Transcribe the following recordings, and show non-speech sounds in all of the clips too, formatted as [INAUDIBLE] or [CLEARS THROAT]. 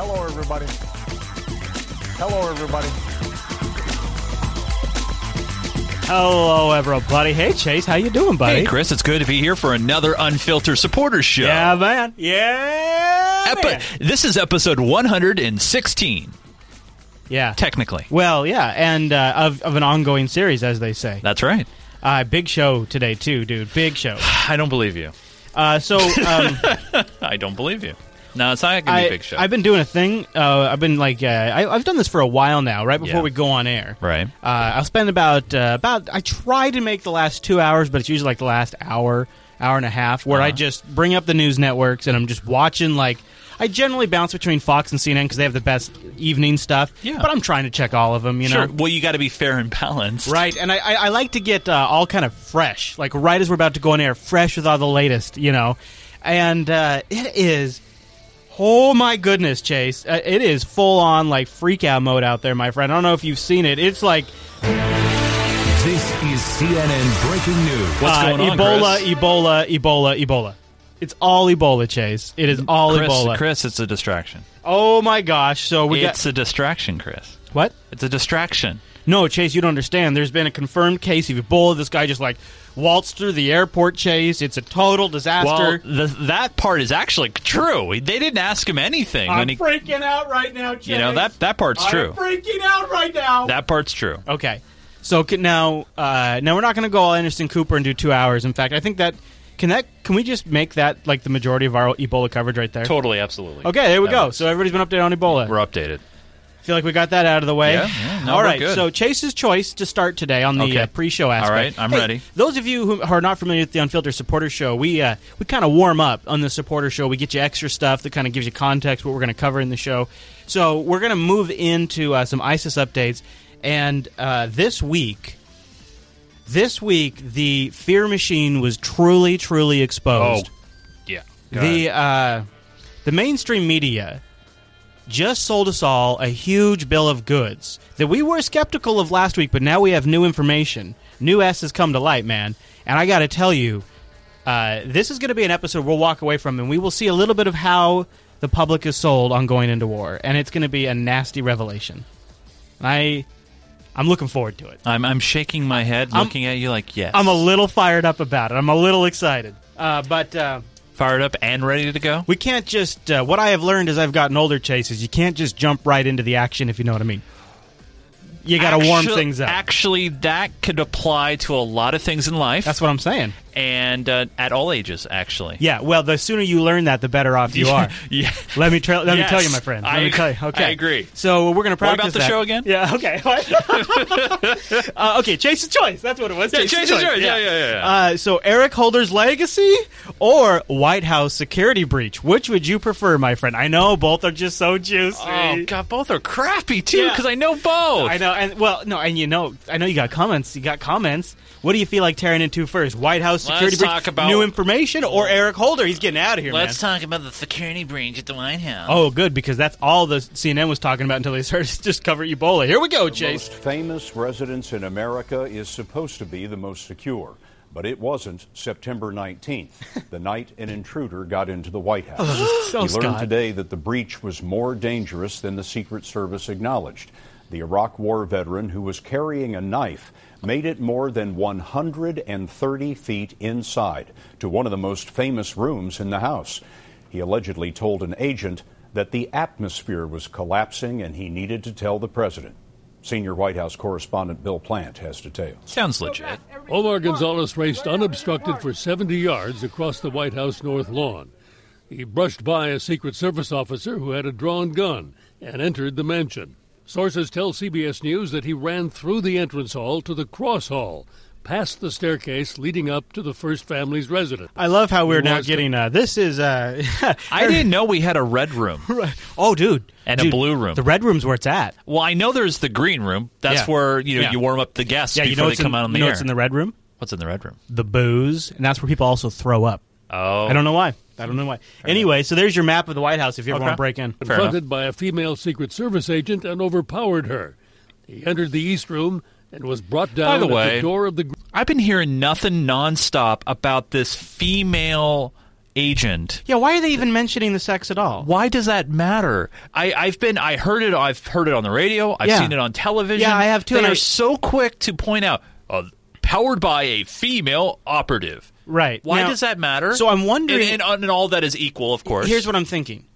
Hello, everybody. Hello, everybody. Hello, everybody. Hey, Chase, how you doing, buddy? Hey, Chris, it's good to be here for another Unfiltered Supporters Show. Yeah, man. Yeah, Epi- man. this is episode 116, Yeah. technically. Well, yeah, and uh, of of an ongoing series, as they say. That's right. Uh, big show today too, dude. Big show. [SIGHS] I don't believe you. Uh, so um, [LAUGHS] I don't believe you. No, it's not to be a big show. I've been doing a thing. Uh, I've been like, uh, I, I've done this for a while now. Right before Yeah. we go on air, right. Uh, I'll spend about uh, about. I try to make the last two hours, but it's usually like the last hour, hour and a half, where I Uh-huh. just bring up the news networks and I'm just watching. Like, I generally bounce between Fox and CNN because they have the best evening stuff. Yeah. but I'm trying to check all of them. You Sure. know, Well, you got to be fair and balanced. right? And I, I, I like to get uh, all kind of fresh, like right as we're about to go on air, fresh with all the latest. You know, and uh, it is. Oh my goodness, Chase! Uh, it is full on like freak out mode out there, my friend. I don't know if you've seen it. It's like This is CNN breaking news. What's Uh, going on, Ebola, Chris? Ebola, Ebola, Ebola. It's all Ebola, Chase. It is all Chris, Ebola. Chris, it's a distraction. Oh my gosh! So we it's got a distraction, Chris. what? It's a distraction. No, Chase, you don't understand. There's been a confirmed case of Ebola. This guy just like waltzed through the airport. Chase, it's a total Well, disaster. the, that part is actually true. They didn't ask him anything. I'm when he, freaking out right now, Chase. you know that that part's I'm true. freaking out right now. That part's true. Okay, so can, now, uh, now we're not going to go all Anderson Cooper and do two hours. In fact, I think that can that can we just make that like the majority of our Ebola coverage right there? Totally, absolutely. Okay, there we That go. works. So everybody's been updated on Ebola. We're updated. Feel like we got that out of the way. Yeah, yeah, no, All good. So Chase's choice to start today on the Okay. uh, pre-show aspect. All right, I'm Hey, ready. Those of you who are not familiar with the Unfiltered Supporter Show, we uh, we kind of warm up on the Supporter Show. We get you extra stuff that kind of gives you context what we're going to cover in the show. So we're going to move into uh, some ISIS updates, and uh, this week. This week, the fear machine was truly, truly exposed. yeah. the uh, the mainstream media just sold us all a huge bill of goods that we were skeptical of last week, but now we have new information. New S has come to light, man, and I got to tell you, uh, this is going to be an episode we'll walk away from, and we will see a little bit of how the public is sold on going into war, and it's going to be a nasty revelation. I, I'm looking forward to it. I'm I'm shaking my head, I'm- looking at you like yes. I'm a little fired up about it. I'm a little excited, uh, but. Uh, fired up and ready to go. We can't just. Uh, what I have learned as I've gotten older, Chase, is you can't just jump right into the action if you know what I mean. You got to warm things up. Actually, that could apply to a lot of things in life, That's what I'm saying. And uh, at all ages, actually. Yeah. Well, the sooner you learn that, the better off you are. [LAUGHS] yeah. Let me tra- let me tell you, my friend. Let I me tell you. Okay, I agree. So we're gonna What about the that. show again? Yeah. Okay. [LAUGHS] uh, okay. Chase's choice. That's what it was. Yeah, Chase's Chase's choice. Yeah, yeah, yeah, yeah. Uh, so Eric Holder's legacy or White House security breach? Which would you prefer, my friend? I know both are just so juicy. Oh God, both are crappy too. Yeah. Because I know both. I know, and well, no, and you know, I know you got comments. You got comments. What do you feel like tearing into first? White House security Let's breach, talk about- new information, or Eric Holder? He's getting out of here, Let's man. talk about the security breach at the White House. Oh, good, because that's all the CNN was talking about until they [LAUGHS] started to just cover Ebola. Here we go, Chase. most famous residence in America is supposed to be the most secure. But it wasn't September 19th, [LAUGHS] the night an intruder got into the White House. Oh, so we learned Scott. today that the breach was more dangerous than the Secret Service acknowledged. The Iraq War veteran who was carrying a knife made it more than 130 feet inside to one of the most famous rooms in the house. He allegedly told an agent that the atmosphere was collapsing and he needed to tell the president. Senior White House correspondent Bill Plante has details. Sounds legit. Omar Gonzalez raced unobstructed for 70 yards across the White House north lawn. He brushed by a Secret Service officer who had a drawn gun and entered the mansion. Sources tell CBS News that he ran through the entrance hall to the cross hall, past the staircase leading up to the first family's residence. I love how we're now getting. Uh, this is. Uh, [LAUGHS] I didn't know we had a red room. [LAUGHS] oh, dude, And a blue room. The red room's where it's at. Well, I know there's the green room. That's Yeah. where you know Yeah. you warm up the guests Yeah, before you know they what's come in, out on the you know air. what's in the red room? What's in the red room? The booze, and that's where people also throw up. Oh, I don't know why. I don't know why. Anyway, so there's your map of the White House if you ever Okay. want to break in. Fair confronted by a female Secret Service agent and overpowered her. He entered the East Room and was brought down by the at way- the door of the. I've been hearing nothing nonstop about this female agent. Yeah, why are they even mentioning the sex at all? Why does that matter? I, I've been, I heard it, I've heard it on the radio, I've Yeah. seen it on television. Yeah, I have too, They and are I- so quick to point out, uh, powered by a female operative. Right. Why Now- does that matter? So I'm wondering- and, and, and all that is equal, of course. Here's what I'm thinking: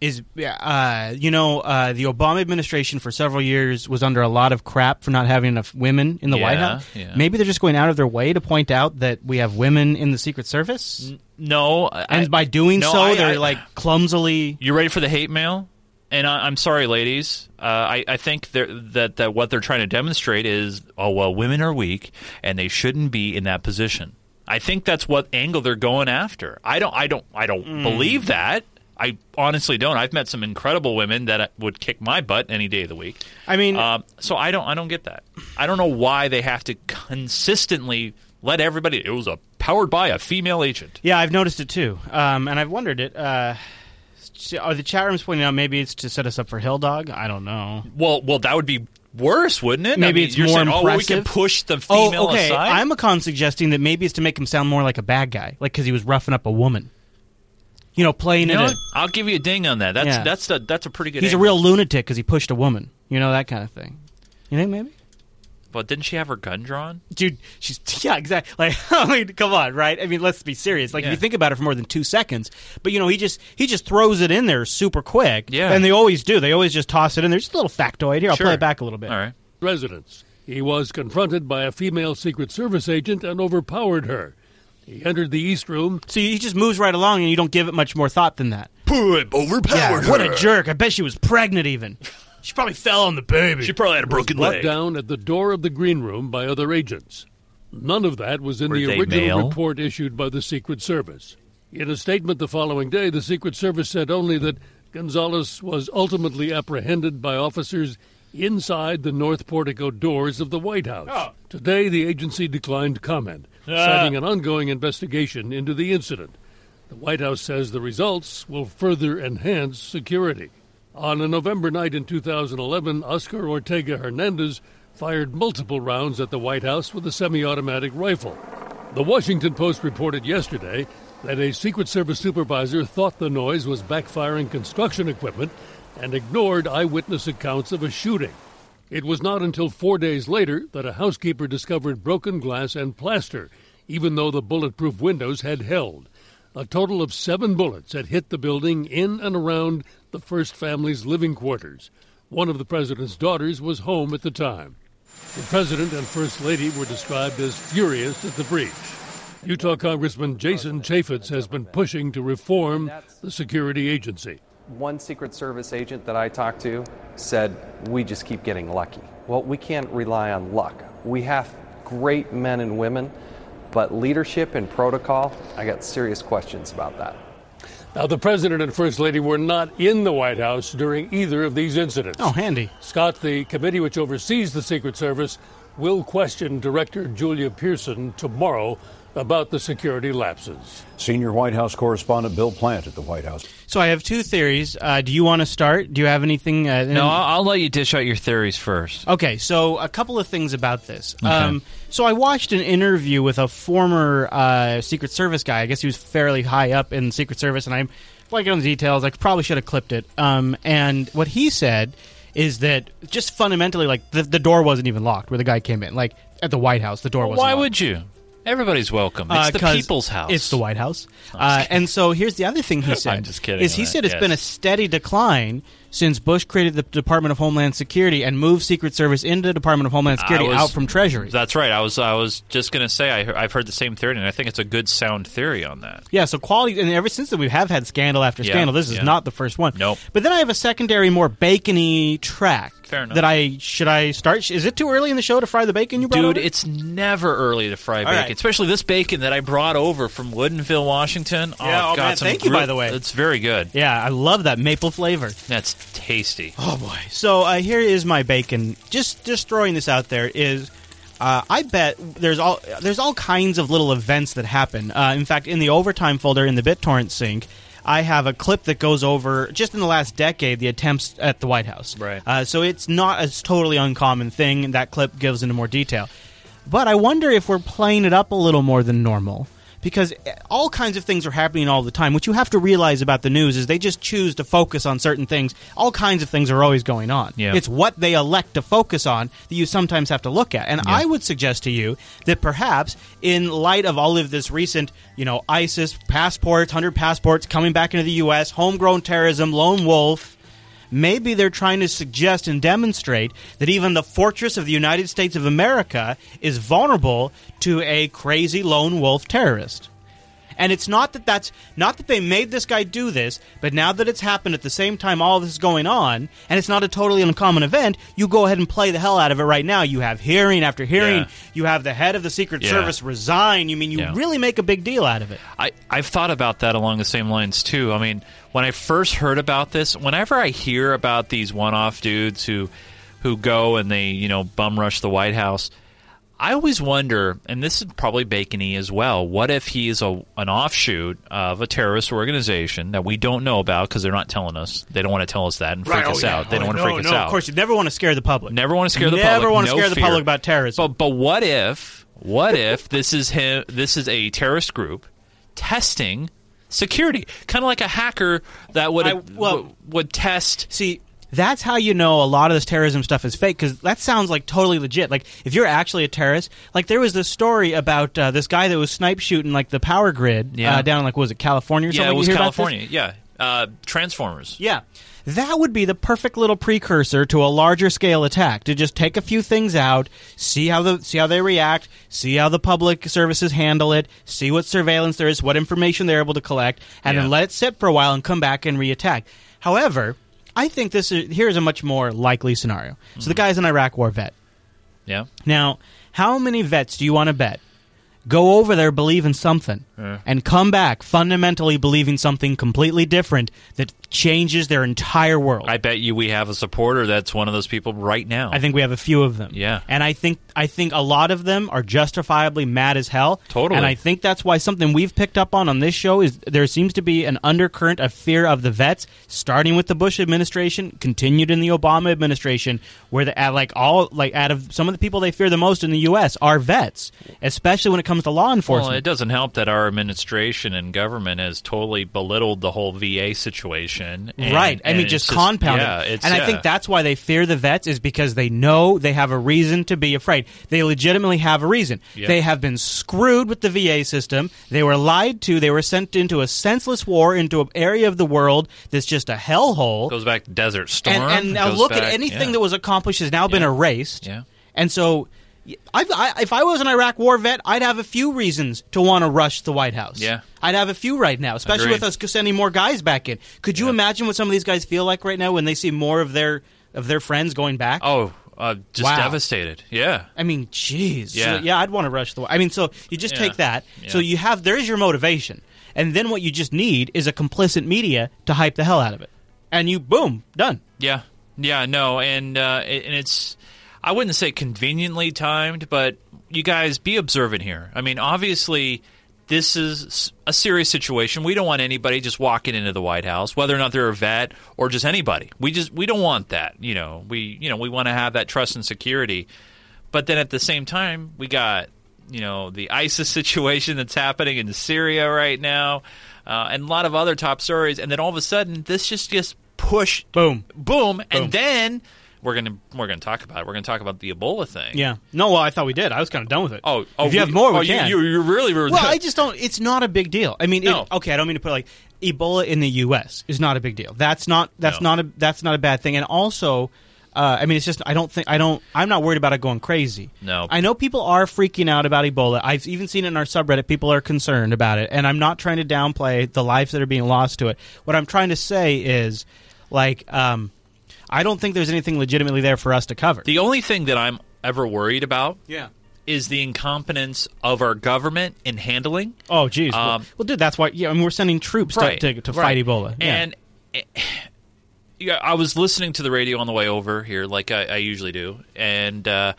is uh, you know uh, the Obama administration for several years was under a lot of crap for not having enough women in the White Yeah, House. yeah. Maybe they're just going out of their way to point out that we have women in the Secret Service, no, I- and by doing no, so, I- they're I- like clumsily. You ready for the hate mail? And I, I'm sorry, ladies. Uh, I, I think they're, that that what they're trying to demonstrate is, oh well, women are weak and they shouldn't be in that position. I think that's what angle they're going after. I don't, I don't, I don't Hmm. believe that. I honestly don't. I've met some incredible women that would kick my butt any day of the week. I mean, Um, so I don't, I don't get that. I don't know why they have to consistently let everybody. It was a powered by a female agent. yeah, I've noticed it too, um, and I've wondered it. Uh, are the chat rooms pointing out maybe it's to set us up for Hill Dog? I don't know. Well, well, that would be worse, wouldn't it? Maybe I mean, it's more saying, Oh, well, we can push the oh, female oh, okay. aside. I'm a con suggesting that maybe it's to make him sound more like a bad guy, like because he was roughing up a woman. You know, playing you it. know a- what? I'll give you a ding on that. That's Yeah. that's a, that's a pretty good. he's a real lunatic because he pushed a woman. You know that kind of thing. You think maybe? But didn't she have her gun drawn? Dude, she's [LAUGHS] yeah, exactly. Like, [LAUGHS] I mean, come on, right? I mean, let's be serious. Like, if you think about it for more than two seconds, but you know, he just he just throws it in there super quick. Yeah. and they always do. They always just toss it in there. Just a little factoid. Here, I'll Sure. play it back a little bit. All right. residence. He was confronted by a female Secret Service agent and overpowered her. He entered the East Room. So he just moves right along, and you don't give it much more thought than that. overpowered what a jerk! I bet she was pregnant. Even she probably fell on the baby. She probably had a broken Let leg. down at the door of the green room by other agents. None of that was in Were the they original male? report issued by the Secret Service. In a statement the following day, the Secret Service said only that Gonzalez was ultimately apprehended by officers inside the north portico doors of the White House. Oh. Today, the agency declined comment, uh. citing an ongoing investigation into the incident. The White House says the results will further enhance security. On a November night in 2011, Oscar Ortega Hernandez fired multiple rounds at the White House with a semi automatic rifle. The Washington Post reported yesterday that a Secret Service supervisor thought the noise was backfiring construction equipment and ignored eyewitness accounts of a shooting. It was not until four days later that a housekeeper discovered broken glass and plaster, even though the bulletproof windows had held. A total of seven bullets had hit the building in and around the first family's living quarters. One of the president's daughters was home at the time. The president and first lady were described as furious at the breach. Utah Congressman Jason Chaffetz has been pushing to reform the security agency. One Secret Service agent that I talked to said, We just keep getting lucky. Well, we can't rely on luck. We have great men and women, but leadership and protocol, I got serious questions about that. Now, the president and first lady were not in the White House during either of these incidents. Oh, handy. Scott, the committee which oversees the Secret Service, will question Director Julia Pierson tomorrow about the security lapses. Senior White House correspondent Bill Plante at the White House. So I have two theories. Uh, do you want to start? Do you have anything? Uh, No, I'll, I'll let you dish out your theories first. Okay, so a couple of things about this. Um, so I watched an interview with a former uh, Secret Service guy. I guess he was fairly high up in Secret Service, and I'm blanking on the details. I probably should have clipped it. Um, and what he said is that just fundamentally, like the, the door wasn't even locked where the guy came in. Like at the White House, the door wasn't. Why locked. would you? Everybody's welcome. It's Uh, the people's house. It's the White House. [LAUGHS] Uh, and so here's the other thing he [LAUGHS] said. just kidding Is he that, said it's yes. been a steady decline since Bush created the Department of Homeland Security and moved Secret Service into the Department of Homeland Security was- out from Treasury. That's right. I was I was just going to say I, I've heard the same theory, and I think it's a good sound theory on that. Yeah, so quality, and ever since then we have had scandal after Yeah, scandal. This is yeah. not the first one. Nope. But then I have a secondary, more bacony track. Fair enough. That I should I start? Is it too early in the show to fry the bacon? You brought Dude, over? it's never early to fry bacon, right. especially this bacon that I brought over from Woodinville, Washington. Yeah, oh, oh, God, man, some thank you, by the way. It's very good. yeah, I love that maple flavor. That's tasty. Oh boy! So uh, here is my bacon. Just just throwing this out there is. Uh, I bet there's all there's all kinds of little events that happen. Uh, in fact, in the overtime folder in the BitTorrent sync, I have a clip that goes over just in the last decade the attempts at the White House. Right. Uh, so it's not a totally uncommon thing. That clip gives into more detail. But I wonder if we're playing it up a little more than normal because all kinds of things are happening all the time. What you have to realize about the news is they just choose to focus on certain things. All kinds of things are always going on. Yeah. It's what they elect to focus on that you sometimes have to look at. And I would suggest to you that perhaps, in light of all of this recent, you know, ISIS passports, 100 passports coming back into the U.S., homegrown terrorism, lone wolf, maybe they're trying to suggest and demonstrate that even the fortress of the United States of America is vulnerable to a crazy lone wolf terrorist. And it's not that that's not that they made this guy do this, but now that it's happened at the same time all this is going on, and it's not a totally uncommon event, you go ahead and play the hell out of it right now. You have hearing after hearing, Yeah. you have the head of the Secret Yeah. Service resign. You mean you Yeah. really make a big deal out of it? I, I've thought about that along the same lines too. I mean, when I first heard about this, whenever I hear about these one-off dudes who who go and they you know bum rush the White House, I always wonder, and this is probably Bacony as well. What if he is a an offshoot of a terrorist organization that we don't know about because they're not telling us. They don't want to tell us that and freak us oh, out. They don't want to Oh, no, freak us no, out. Of course, you never want to scare the public. Never want to scare the Never public. want to No scare the public about terrorism. But but what if what if this is him? This is a terrorist group testing security, kind of like a hacker that would I- well- would, would test. See, that's how you know a lot of this terrorism stuff is fake because that sounds like totally legit. Like if you're actually a terrorist, like there was this story about uh, this guy that was snipe shooting like the power grid Yeah. uh, down in like what was it California or Yeah, something? it was You hear about this? California. Yeah, uh, Transformers. Yeah. That would be the perfect little precursor to a larger scale attack. To just take a few things out, see how the see how they react, see how the public services handle it, see what surveillance there is, what information they're able to collect, and Yeah. then let it sit for a while and come back and reattack. However, I think this is here's a much more likely scenario. So the mm-hmm. guy's an Iraq War vet. Yeah, Now, how many vets do you want to bet? Go over there believing something Yeah. and come back fundamentally believing something completely different that changes their entire world. I bet you we have a supporter that's one of those people right now. I think we have a few of them. Yeah. And I think I think a lot of them are justifiably mad as hell. Totally. And I think that's why something we've picked up on on this show is there seems to be an undercurrent of fear of the vets starting with the Bush administration, continued in the Obama administration where the uh, like all like out of some of the people they fear the most in the US are vets, especially when it comes to law enforcement. Well, it doesn't help that our administration and government has totally belittled the whole VA situation. and- right. I mean, just, compounded. Yeah, and I yeah. think that's why they fear the vets is because they know they have a reason to be afraid. They legitimately have a reason. Yeah. They have been screwed with the VA system. They were lied to. They were sent into a senseless war into an area of the world that's just a hellhole. goes back to Desert Storm. and and now look at anything yeah. that was accomplished has now been erased. Yeah. And so. I've, I, if I was an Iraq War vet, I'd have a few reasons to want to rush the White House. Yeah. I'd have a few right now, especially Agreed. with us sending more guys back in. Could you Yeah. imagine what some of these guys feel like right now when they see more of their of their friends going back? Oh, uh, just Wow. devastated. Yeah. I mean, jeez. So, Yeah. yeah, I'd want to rush the. I mean, so you just Yeah. take that. So you have there is your motivation, and then what you just need is a complicit media to hype the hell out of it, and you boom done. Yeah, yeah, no, and uh, and it's I wouldn't say conveniently timed, but you guys be observant here. I mean, obviously. This is a serious situation. We don't want anybody just walking into the White House, whether or not they're a vet or just anybody. We just we don't want that. You know, we you know we want to have that trust and security. But then at the same time, we got you know the [LAUGHS] ISIS situation that's happening in Syria right now, uh, and a lot of other top stories. And then all of a sudden, this just just pushed, Boom. boom, Boom. and then we're gonna we're gonna talk about it. We're gonna talk about the Ebola thing. Yeah. No, well, I thought we did. I was kind of done with it. Oh, oh, if you have more, we oh, you- can. You, you really, really. well, I just don't. It's not a big deal. I mean, it- No. okay, I don't mean to put like Ebola in the U.S. is not a big deal. That's not. That's No. not a. That's not a bad thing. And also, uh, I mean, it's just. I don't think. I don't. I'm not worried about it going crazy. No. I know people are freaking out about Ebola. I've even seen it in our subreddit. People are concerned about it, and I'm not trying to downplay the lives that are being lost to it. What I'm trying to say is, like, um, I don't think there's anything legitimately there for us to cover. the only thing that I'm ever worried about yeah. is the incompetence of our government in handling Oh, geez. well, Um, well, dude, that's why. Yeah, I mean, we're sending troops right, to, to, to right. fight Ebola. Yeah. And eh, yeah, I was listening to the radio on the way over here, like I, I usually do, and uh,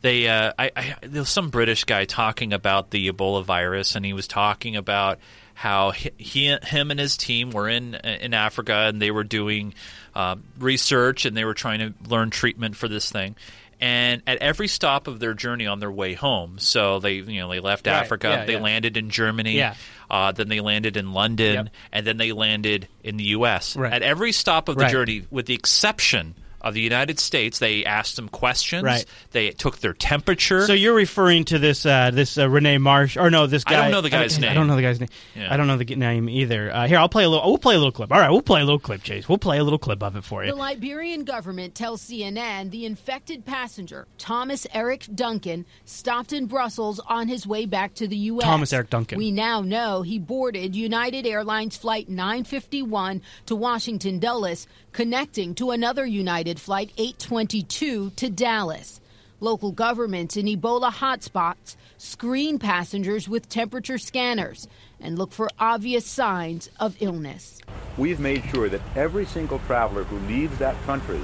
they, uh, I, I, there was some British guy talking about the Ebola virus, and he was talking about how he, him and his team were in in Africa, and they were doing uh, research, and they were trying to learn treatment for this thing. And at every stop of their journey on their way home, so they you know they left Right, Africa, yeah, they yeah. landed in Germany, Yeah. uh, then they landed in London, Yep. and then they landed in the U.S. Right. At every stop of the Right. journey, with the exception of the United States, they asked them questions. Right. They took their temperature. So you're referring to this uh, this uh, Rene Marsh or no this guy? I don't know the guy's I, name. I don't know the guy's name. Yeah. I don't know the name either. Uh, here, I'll play a little. We'll play a little clip. All right, we'll play a little clip, Chase. We'll play a little clip of it for you. The Liberian government tells CNN the infected passenger, Thomas Eric Duncan, stopped in Brussels on his way back to the U.S. Thomas Eric Duncan. We now know he boarded United Airlines Flight 951 to Washington Dulles, connecting to another United Flight 822 to Dallas. Local governments in Ebola hotspots screen passengers with temperature scanners and look for obvious signs of illness. We've made sure that every single traveler who leaves that country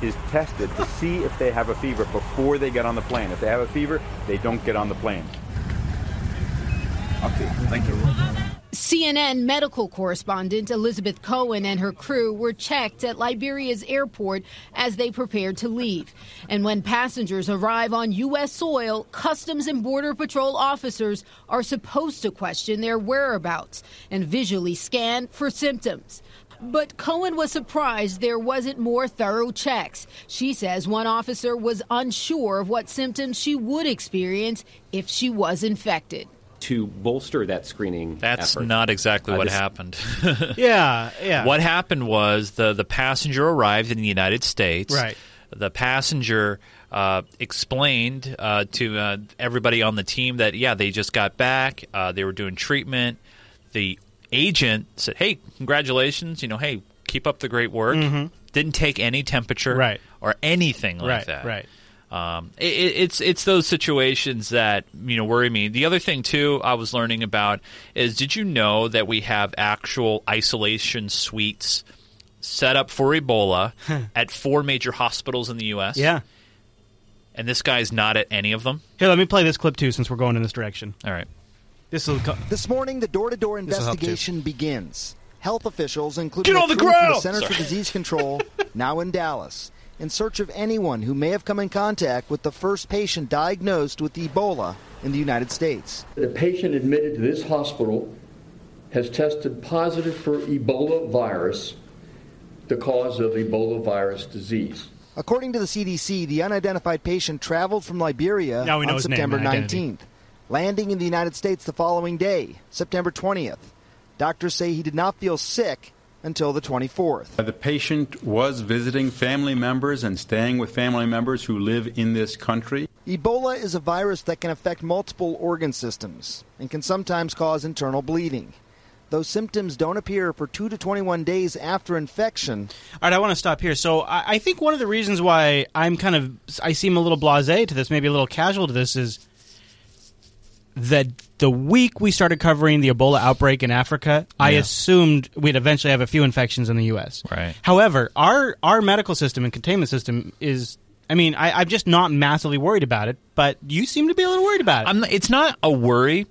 is tested to see if they have a fever before they get on the plane. If they have a fever, they don't get on the plane. Okay, thank you. CNN medical correspondent Elizabeth Cohen and her crew were checked at Liberia's airport as they prepared to leave. And when passengers arrive on U.S. soil, Customs and Border Patrol officers are supposed to question their whereabouts and visually scan for symptoms. But Cohen was surprised there wasn't more thorough checks. She says one officer was unsure of what symptoms she would experience if she was infected. To bolster that screening That's effort. not exactly Uh, what this- happened. [LAUGHS] yeah, yeah. What happened was the the passenger arrived in the United States. Right. The passenger uh, explained uh, to uh, everybody on the team that yeah they just got back. Uh, they were doing treatment. The agent said, "Hey, congratulations! You know, hey, keep up the great work." Didn't take any temperature Mm-hmm. Right. or anything like right, that. right. Um, it, it- it's it's those situations that you know worry me. The other thing too, I was learning about is did you know that we have actual isolation suites set up for Ebola at four major hospitals in the U.S. Yeah. and this guy's not at any of them. Here, let me play this clip too, since we're going in this direction. All right, This will. Co- This morning, the door-to-door This will help, too. investigation begins. Health officials, including Get on the crew from ground! the Centers for Disease Control, [LAUGHS] now in Dallas, in search of anyone who may have come in contact with the first patient diagnosed with Ebola in the United States. The patient admitted to this hospital has tested positive for Ebola virus, the cause of Ebola virus disease. According to the CDC, the unidentified patient traveled from Liberia Now we know on September 19th, landing in the United States the following day, September 20th. Doctors say he did not feel sick until the 24th. The patient was visiting family members and staying with family members who live in this country. Ebola is a virus that can affect multiple organ systems and can sometimes cause internal bleeding. Those symptoms don't appear for 2 to 21 days after infection. All right, I want to stop here. So I, I think one of the reasons why I'm kind of I seem a little blasé to this, maybe a little casual to this, is that the week we started covering the Ebola outbreak in Africa, I assumed we'd eventually have a few infections in the U.S. Right. However, our our medical system and containment system is. I mean, I, I'm just not massively worried about it, but you seem to be a little worried about it. I'm, it's not a worry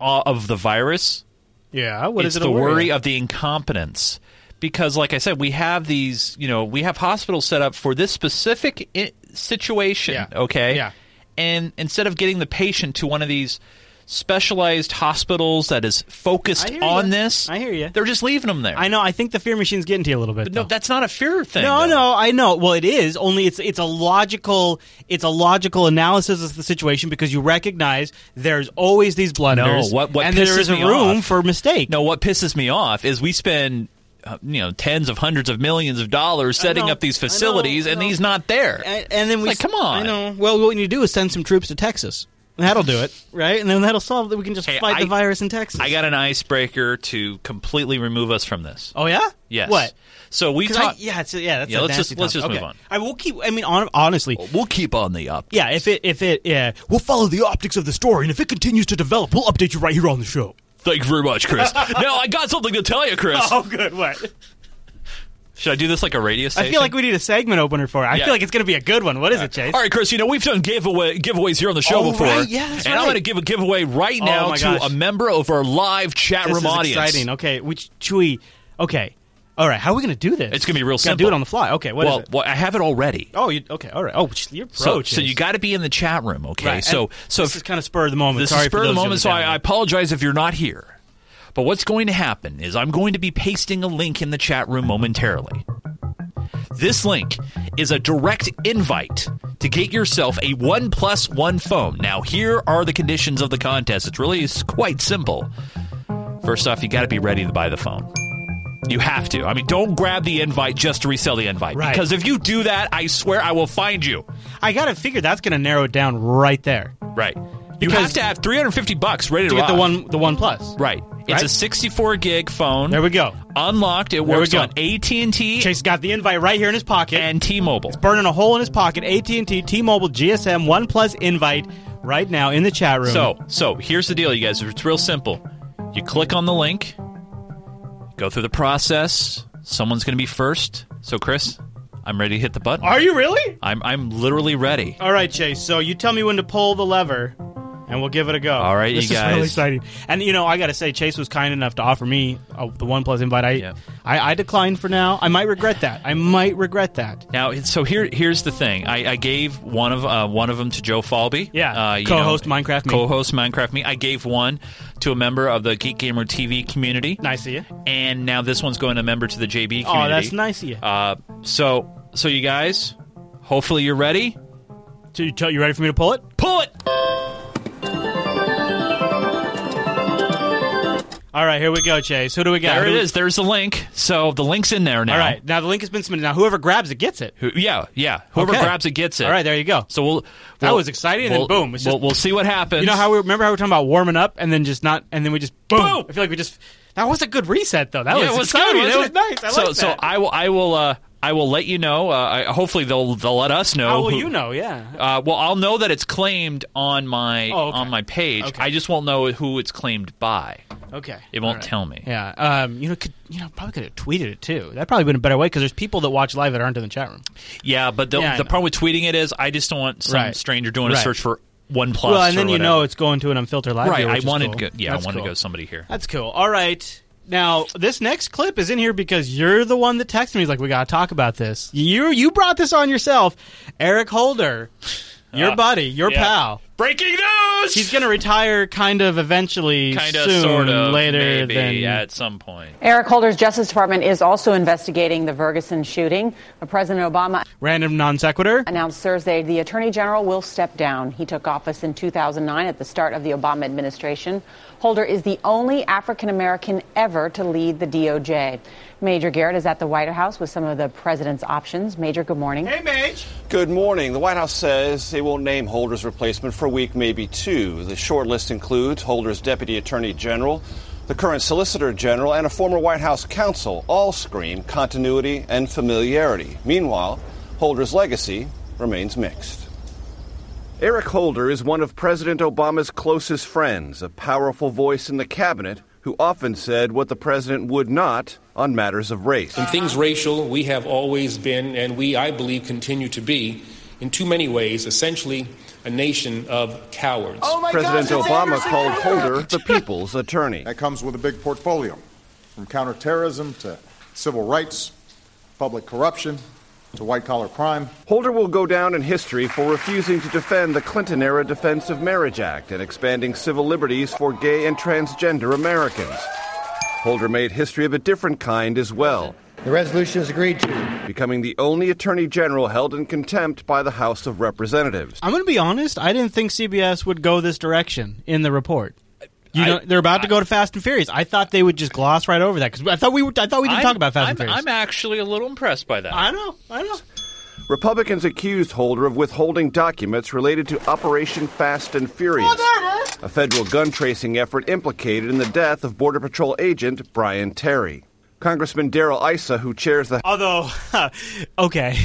uh, of the virus. yeah, what it's is it? the a worry of the incompetence because like i said we have these you know we have hospitals set up for this specific I- situation Yeah. okay Yeah. And instead of getting the patient to one of these specialized hospitals that is focused on ya. this I hear you. they're just leaving them there I know. I think the fear machine's getting to you a little bit. but no that's not a fear thing No, though. no, I know. Well, it is. Only it's it's a logical it's a logical analysis of the situation because you recognize there's always these blunders. No, what- what and there is a room off- for mistake. no what pisses me off is we spend Uh, you know tens of hundreds of millions of dollars setting know, up these I know, facilities I and he's not there and, and then we Like, come on. I know. Well, what we need to do is send some troops to Texas. That'll do it, right? And then that'll solve that. We can just Hey, fight the virus in Texas. i got an icebreaker to completely remove us from this Oh yeah. Yes. What? So we 'Cause I- talk. yeah, it's yeah. That's Yeah, a let's nasty just- let's topic. just move on. I will keep. I mean, hon- honestly, We'll keep on the up. yeah. If it if it yeah, we'll follow the optics of the story, and if it continues to develop, we'll update you right here on the show. Thank you very much, Chris. [LAUGHS] now I got something to tell you, Chris. Oh, good. What? Should I do this like a radio station? I feel like we need a segment opener for it. I Yeah. feel like it's going to be a good one. What is it, Chase? All right, Chris. You know we've done giveaway giveaways here on the show Oh, before, right. Yeah, that's and I'm right. going to give a giveaway right Oh, now my to gosh. a member of our live chat This room is audience. exciting. Okay, which Chewy? Okay, All right, how are we going to do this? It's going to be real Gotta simple. do it on the fly. Okay, what is well, it? well, I have it already. Oh, you, okay, all right. Oh, you're pro. So, so you got to be in the chat room, okay? Right, So, so this is kind of spur of the moment. This Sorry is spur of the moment, so I, I apologize if you're not here. But what's going to happen is I'm going to be pasting a link in the chat room momentarily. This link is a direct invite to get yourself a OnePlus One phone. Now, here are the conditions of the contest. It's really it's quite simple. First off, you got to be ready to buy the phone. You have to. I mean, don't grab the invite just to resell the invite. Right. Because if you do that, I swear I will find you. I got to figure that's going to narrow it down right there. Right. You Because- have to have 350 bucks ready to, to get the rock. one, the OnePlus. Right. It's Right? a 64 gig phone. There we go. Unlocked. It we works go. on AT&T Chase got the invite right here in his pocket. and T-Mobile. It's burning a hole in his pocket. AT&T, T-Mobile, GSM, OnePlus invite right now in the chat room. So, so here's the deal, you guys. It's real simple. You click on the link, go through the process. Someone's going to be first. So, Chris, I'm ready to hit the button. are you really? I'm I'm literally ready. All right, Chase. So you tell me when to pull the lever, and we'll give it a go. All right, this you guys. This is really exciting. And you know, I got to say, Chase was kind enough to offer me uh, the OnePlus invite. I, I I declined for now. I might regret that. I might regret that. Now, so here here's the thing. I, I gave one of uh, one of them to Joe Falby. Yeah, uh, co-host know, Minecraft Me. Co-host Minecraft Me. I gave one to a member of the Geek Gamer TV community. Nice of you. And now this one's going to a member to the JB community. Oh, that's nice of you. Uh, so so you guys, hopefully you're ready. So you, tell, you ready for me to pull it? Pull it. All right, here we go, Chase. Who do we got? There it Who- is. There's the link. So the link's in there now. All right, now the link has been submitted. Now whoever grabs it gets it. Who, yeah, yeah. Whoever Okay. grabs it gets it. All right, there you go. So we'll. That we'll- was exciting, and we'll- then boom. It's we'll, we'll see what happens. You know how we remember how we were talking about warming up and then just not, and then we just boom. I feel like we just that was a good reset though. That yeah, was it was exciting. good. That was nice. I so like so. I will I will uh, I will let you know. Uh, I, hopefully they'll they'll let us know. How will who- you know? Yeah. Uh, well, I'll know that it's claimed on my Oh, okay. on my page. Okay. I just won't know who it's claimed by. Okay. It won't right. tell me. Yeah. Um. You know. Could you know? Probably could have tweeted it too. That probably been a better way because there's people that watch live that aren't in the chat room. Yeah, but the, Yeah, the problem with tweeting it is I just don't want some Right. stranger doing a search for OnePlus. well, and then you know it's going to an unfiltered live. right. I wanted cool. go, yeah, That's I wanted cool. to go somebody here. That's cool. All right. Now, this next clip is in here because you're the one that texted me. He's like, "We got to talk about this." You you brought this on yourself, Eric Holder, your Uh, buddy, your yeah. pal. Breaking news. He's going to retire, kind of eventually, kind of, soon, sort of, later maybe than at some point. Eric Holder's Justice Department is also investigating the Ferguson shooting. President Obama random non sequitur. announced Thursday the Attorney General will step down. He took office in 2009 at the start of the Obama administration. Holder is the only African American ever to lead the DOJ. Major Garrett is at the White House with some of the president's options. Major, good morning. Hey, Mage. Good morning. The White House says they will name Holder's replacement for a week, maybe two. The short list includes Holder's Deputy Attorney General, the current Solicitor General, and a former White House counsel. All scream continuity and familiarity. Meanwhile, Holder's legacy remains mixed. Eric Holder is one of President Obama's closest friends, a powerful voice in the cabinet who often said what the president would not on matters of race. In things racial, we have always been, and we, I believe, continue to be, in too many ways, essentially a nation of cowards. President Obama called Holder the [LAUGHS] people's attorney. That comes with a big portfolio, from counterterrorism to civil rights, public corruption, to white collar crime. Holder will go down in history for refusing to defend the Clinton era Defense of Marriage Act and expanding civil liberties for gay and transgender Americans. Holder made history of a different kind as well. The resolution is agreed to. Becoming the only attorney general held in contempt by the House of Representatives. I'm going to be honest. I didn't think CBS would go this direction in the report. You I- know, they're about to go to Fast and Furious. I thought they would just gloss right over that because I thought we were, I thought we didn't I'm- talk about Fast I'm, and Furious. I'm actually a little impressed by that. I know. I know. Republicans accused Holder of withholding documents related to Operation Fast and Furious, a federal gun tracing effort implicated in the death of Border Patrol agent Brian Terry. Congressman Darrell Issa, who chairs the Although, [LAUGHS] okay.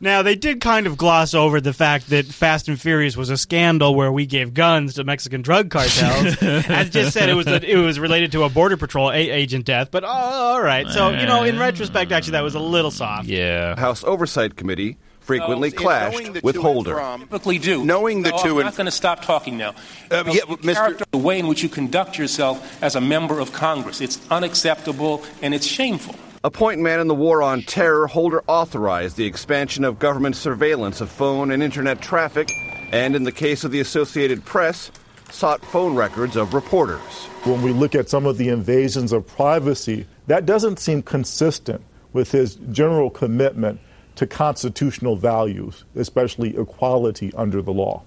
Now they did kind of gloss over the fact that Fast and Furious was a scandal where we gave guns to Mexican drug cartels. [LAUGHS] As just said, it was a, it was related to a border patrol a- agent death. But oh, all right, so you know, in retrospect, actually, that was a little soft. Yeah. House Oversight Committee frequently So, in knowing clashed with Holder. from- Typically do. Knowing the No, two I'm and- not going to stop talking now. Uh, No, yeah, the Mr. character- The way in which you conduct yourself as a member of Congress, it's unacceptable and it's shameful. A point man in the war on terror, Holder authorized the expansion of government surveillance of phone and internet traffic, and in the case of the Associated Press, sought phone records of reporters. When we look at some of the invasions of privacy, that doesn't seem consistent with his general commitment to constitutional values, especially equality under the law.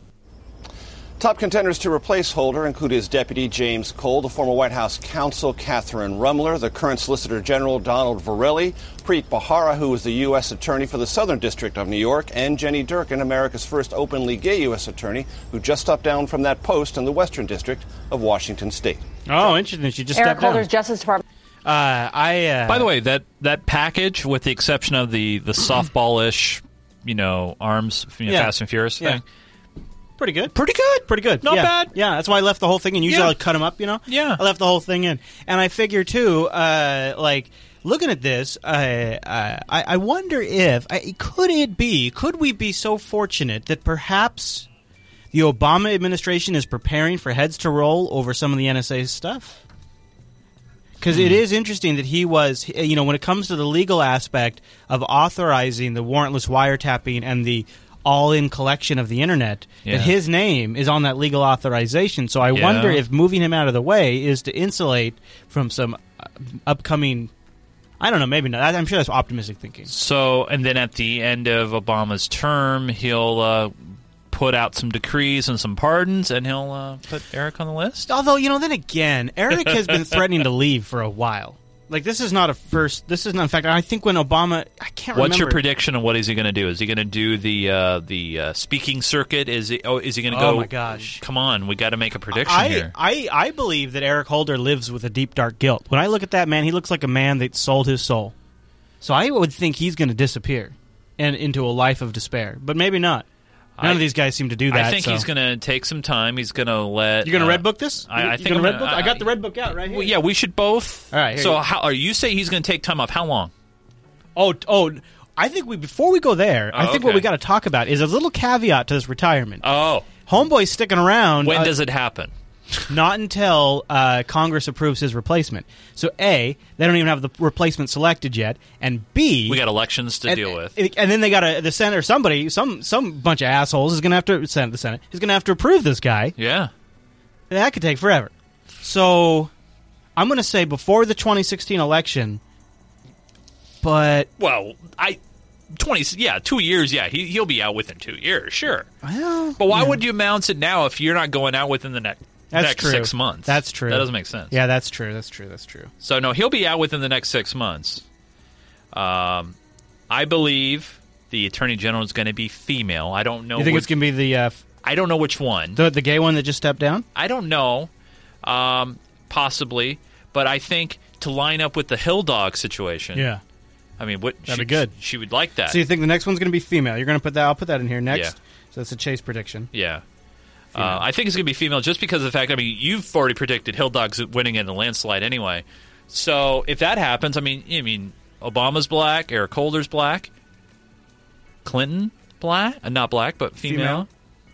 Top contenders to replace Holder include his deputy James Cole, the former White House counsel Kathryn Ruemmler, the current Solicitor General Donald Verrilli, Preet Bharara, who was the U.S. Attorney for the Southern District of New York, and Jenny Durkan, America's first openly gay U.S. Attorney, who just stepped down from that post in the Western District of Washington State. Oh, interesting. She just Eric stepped down. Holder's Justice Department. Uh, I. Uh, By the way, that that package, with the exception of the the [CLEARS THROAT] softball-ish, you know, arms, you know, Yeah. Fast and Furious Yeah. thing, Pretty good. Pretty good. Pretty good. Not Yeah. bad. Yeah, that's why I left the whole thing in. Usually Yeah. I'll cut them up, you know? Yeah. I left the whole thing in. And I figure, too, uh, like, looking at this, uh, uh, I, I wonder if, I, could it be, could we be so fortunate that perhaps the Obama administration is preparing for heads to roll over some of the NSA stuff? Because it is interesting that he was, you know, when it comes to the legal aspect of authorizing the warrantless wiretapping and the all-in collection of the internet, Yeah. that his name is on that legal authorization. So I Yeah. wonder if moving him out of the way is to insulate from some uh, upcoming. I don't know, maybe not. I'm sure that's optimistic thinking. So, and then at the end of Obama's term, he'll uh, put out some decrees and some pardons, and he'll uh, put Eric on the list. Although, you know, then again, Eric has been threatening to leave for a while. Like this is not a first. This is not. In fact, I think when Obama, I can't What's your prediction of what is he going to do? Is he going to do the uh, the uh, speaking circuit? Is he? Oh, is he going to Oh, go? my gosh. Come on, we got to make a prediction I, here. I, I believe that Eric Holder lives with a deep, dark guilt. When I look at that man, he looks like a man that sold his soul. So I would think he's going to disappear and into a life of despair. But maybe not. None I- of these guys seem to do that. I think so. he's going to take some time. He's going to let. You're going to uh, red book this? I, I You think gonna I'm red book? I got the red book out right here. Well, yeah, we should both. All right. here So, you- how are you say he's going to take time off? How long? Oh, oh. I think we before we go there, I Oh, think what we got to talk about is a little caveat to this retirement. Oh, Homeboy's sticking around. when uh, does it happen? Not until uh, Congress approves his replacement. So, A, they don't even have the replacement selected yet, and B, We got elections to and, deal with. and then they got to the Senate or somebody, some some bunch of assholes is going to have to Senate the Senate is going to have to approve this guy. Yeah. That could take forever. So, I'm going to say before the 2016 election, but Well, I. 20 yeah 2 years yeah he, he'll be out within 2 years sure well, but why yeah. would you announce it now if you're not going out within the next that's next true. 6 months That's true. that doesn't make sense Yeah, that's true. That's true. That's true. So no, he'll be out within the next six months. Um, I believe the attorney general is going to be female. I don't know. You think which, it's going to be the uh, I don't know which one. the the gay one that just stepped down? I don't know. Um, possibly, but I think to line up with the Hill Dog situation. Yeah. I mean, what That'd she, be good. She would like that. So you think the next one's going to be female? You're going to put that? I'll put that in here next. Yeah. So that's a chase prediction. Yeah. Uh, I think it's going to be female just because of the fact, I mean, you've already predicted Hill Dog's winning in a landslide anyway. So if that happens, I mean, I mean, Obama's black, Eric Holder's black, Clinton black, uh, not black, but female, Female.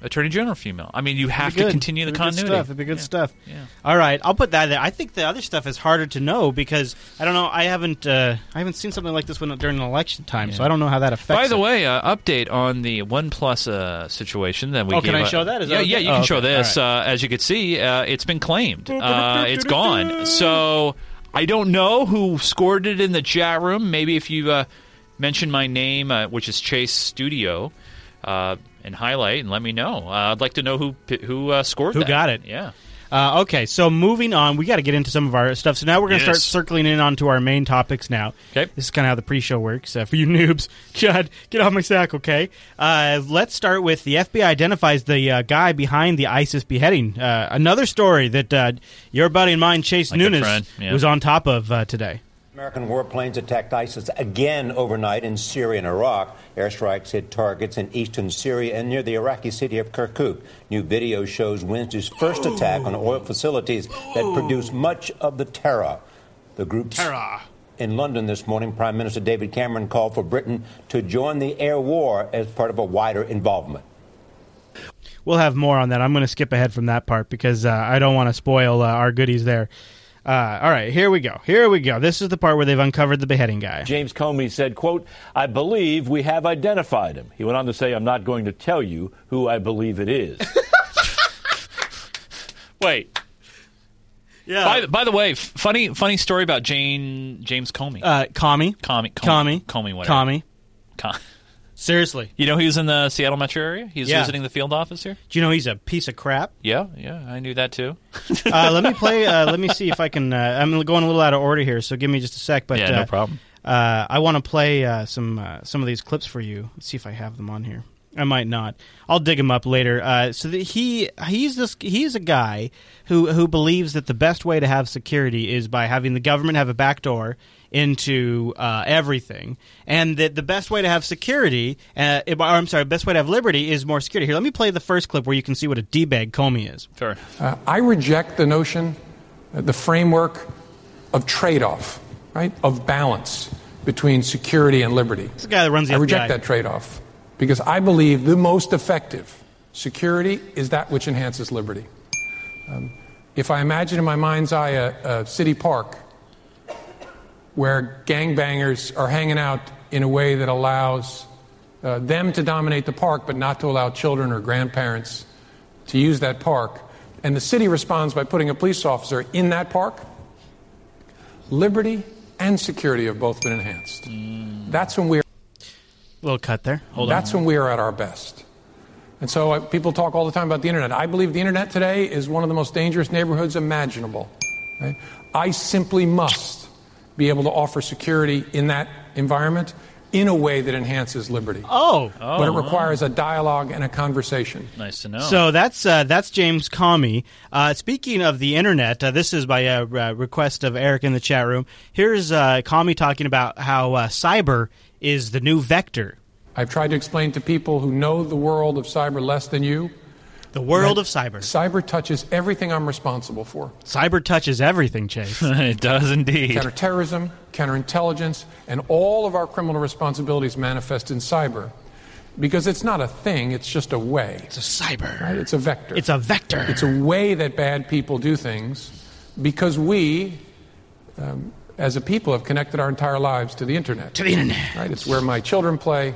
Attorney General female. I mean, you have to continue the It'd be good continuity. Stuff. It'd be good stuff. Yeah. All right, I'll put that there. I think the other stuff is harder to know because I don't know. I haven't uh, I haven't seen something like this when during an election time, so I don't know how that affects. By the it. way, uh, update on the OnePlus uh, situation that we Oh, can gave I a- show that? Is yeah, that yeah, okay? you can Oh, show this. Uh, as you can see, uh, it's been claimed. [LAUGHS] Uh, it's gone. So I don't know who scored it in the chat room. Maybe if you uh, mention my name, uh, which is Chase Studio, uh, and highlight and let me know. Uh, I'd like to know who who uh, scored Who that. got it? Yeah. Uh, okay, so moving on, we got to get into some of our stuff. So now we're going to Yes. start circling in onto our main topics now. Okay. This is kind of how the pre-show works. Uh, for you [LAUGHS] noobs, God, get off my sack, okay? Uh, let's start with the FBI identifies the uh, guy behind the ISIS beheading. Uh, another story that uh, your buddy and mine, Chase good Nunes, yeah. was on top of uh, today. American warplanes attacked ISIS again overnight in Syria and Iraq. Airstrikes hit targets in eastern Syria and near the Iraqi city of Kirkuk. New video shows Wednesday's first attack on oil facilities that produce much of the terror. The group's terror. in London this morning, Prime Minister David Cameron called for Britain to join the air war as part of a wider involvement. We'll have more on that. I'm going to skip ahead from that part because uh, I don't want to spoil uh, our goodies there. Uh, all right, here we go. Here we go. This is the part where they've uncovered the beheading guy. James Comey said, quote, I believe we have identified him. He went on to say, I'm not going to tell you who I believe it is. [LAUGHS] Wait. Yeah. By, by the way, f- funny funny story about Jane James Comey. Uh, Comey. Comey. Comey. Comey. Whatever. Comey. Com- Seriously. You know he's in the Seattle metro area. He's Yeah. visiting the field office here. Do you know he's a piece of crap? Yeah, yeah, I knew that too. [LAUGHS] uh, let me play. Uh, let me see if I can. Uh, I'm going a little out of order here, so give me just a sec. But Yeah, no uh, problem. Uh, I want to play uh, some uh, some of these clips for you. Let's see if I have them on here. I might not. I'll dig them up later. Uh, so that he he's this he's a guy who who believes that the best way to have security is by having the government have a back door into uh, everything, and that the best way to have security, uh, or I'm sorry, best way to have liberty is more security. Here, let me play the first clip where you can see what a d-bag Comey is. Sure. Uh, I reject the notion, uh, the framework of trade off, right? Of balance between security and liberty. This the guy that runs the I reject that trade off because I believe the most effective security is that which enhances liberty. Um, if I imagine in my mind's eye a, a city park where gangbangers are hanging out in a way that allows uh, them to dominate the park, but not to allow children or grandparents to use that park. And the city responds by putting a police officer in that park. Liberty and security have both been enhanced. That's when we're little cut there. Hold on. that's when we are at our best. And so uh, people talk all the time about the internet. I believe the internet today is one of the most dangerous neighborhoods imaginable. right? I simply must be able to offer security in that environment in a way that enhances liberty. Oh. but it Oh, requires a dialogue and a conversation. Nice to know. So that's uh, that's James Comey. Uh, speaking of the internet, uh, this is by a uh, request of Eric in the chat room. Here's uh, Comey talking about how uh, cyber is the new vector. I've tried to explain to people who know the world of cyber less than you. The world of cyber. Cyber touches everything I'm responsible for. Cyber touches everything, Chase. [LAUGHS] it does indeed. Counterterrorism, counterintelligence, and all of our criminal responsibilities manifest in cyber. Because it's not a thing, it's just a way. It's a cyber. Right? It's a vector. It's a vector. It's a way that bad people do things because we, um, as a people, have connected our entire lives to the internet. To the internet. Right? It's where my children play.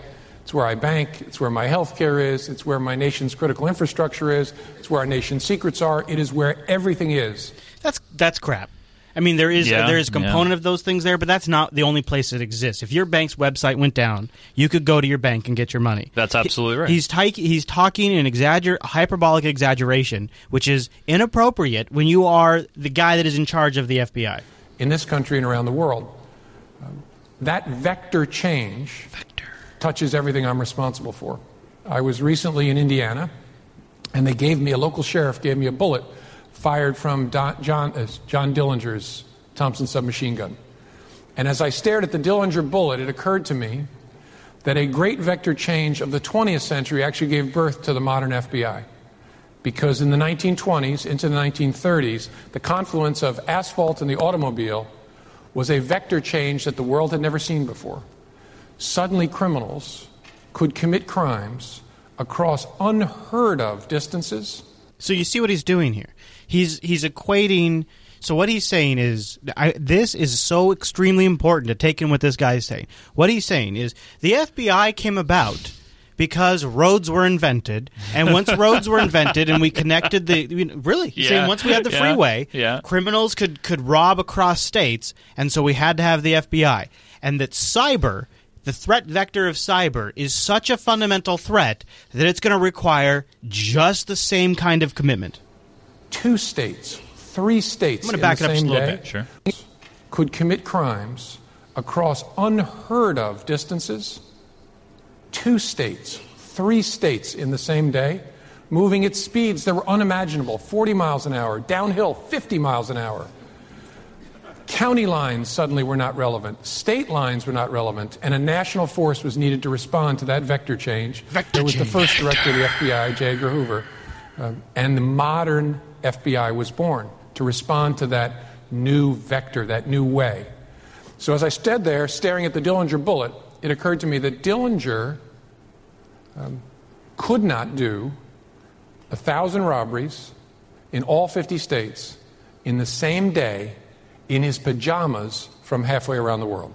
It's where I bank. It's where my health care is. It's where my nation's critical infrastructure is. It's where our nation's secrets are. It is where everything is. That's that's crap. I mean, there is Yeah, there is a yeah. component of those things there, but that's not the only place it exists. If your bank's website went down, you could go to your bank and get your money. That's absolutely right. He's ty- he's talking in exagger- hyperbolic exaggeration, which is inappropriate when you are the guy that is in charge of the FBI. in this country and around the world. Um, that vector change touches everything I'm responsible for. I was recently in Indiana, and they gave me a local sheriff gave me a bullet fired from Don, John, uh, John Dillinger's Thompson submachine gun. And as I stared at the Dillinger bullet, it occurred to me that a great vector change of the 20th century actually gave birth to the modern FBI because in the 1920s into the 1930s, the confluence of asphalt and the automobile was a vector change that the world had never seen before. Suddenly, criminals could commit crimes across unheard of distances. So you see what he's doing here. He's he's equating. So what he's saying is, I, this is so extremely important to take in what this guy is saying. What he's saying is, the FBI came about because roads were invented, and once [LAUGHS] roads were invented, and we connected the I mean, really Yeah. saying once we had the Yeah. freeway, Yeah. criminals could could rob across states, and so we had to have the FBI, and that cyber. The threat vector of cyber is such a fundamental threat that it's going to require just the same kind of commitment. Two states, three states I'm gonna in back the it up just same a little day bit. Sure. could commit crimes across unheard of distances. Two states, three states in the same day, moving at speeds that were unimaginable 40 miles an hour, downhill 50 miles an hour. County lines suddenly were not relevant. State lines were not relevant. And a national force was needed to respond to that vector change. Vector there was the first director of the FBI, J. Edgar Hoover. Um, and the modern FBI was born to respond to that new vector, that new way. So as I stood there staring at the Dillinger bullet, it occurred to me that Dillinger um, could not do a thousand robberies in all 50 states in the same day in his pajamas from halfway around the world.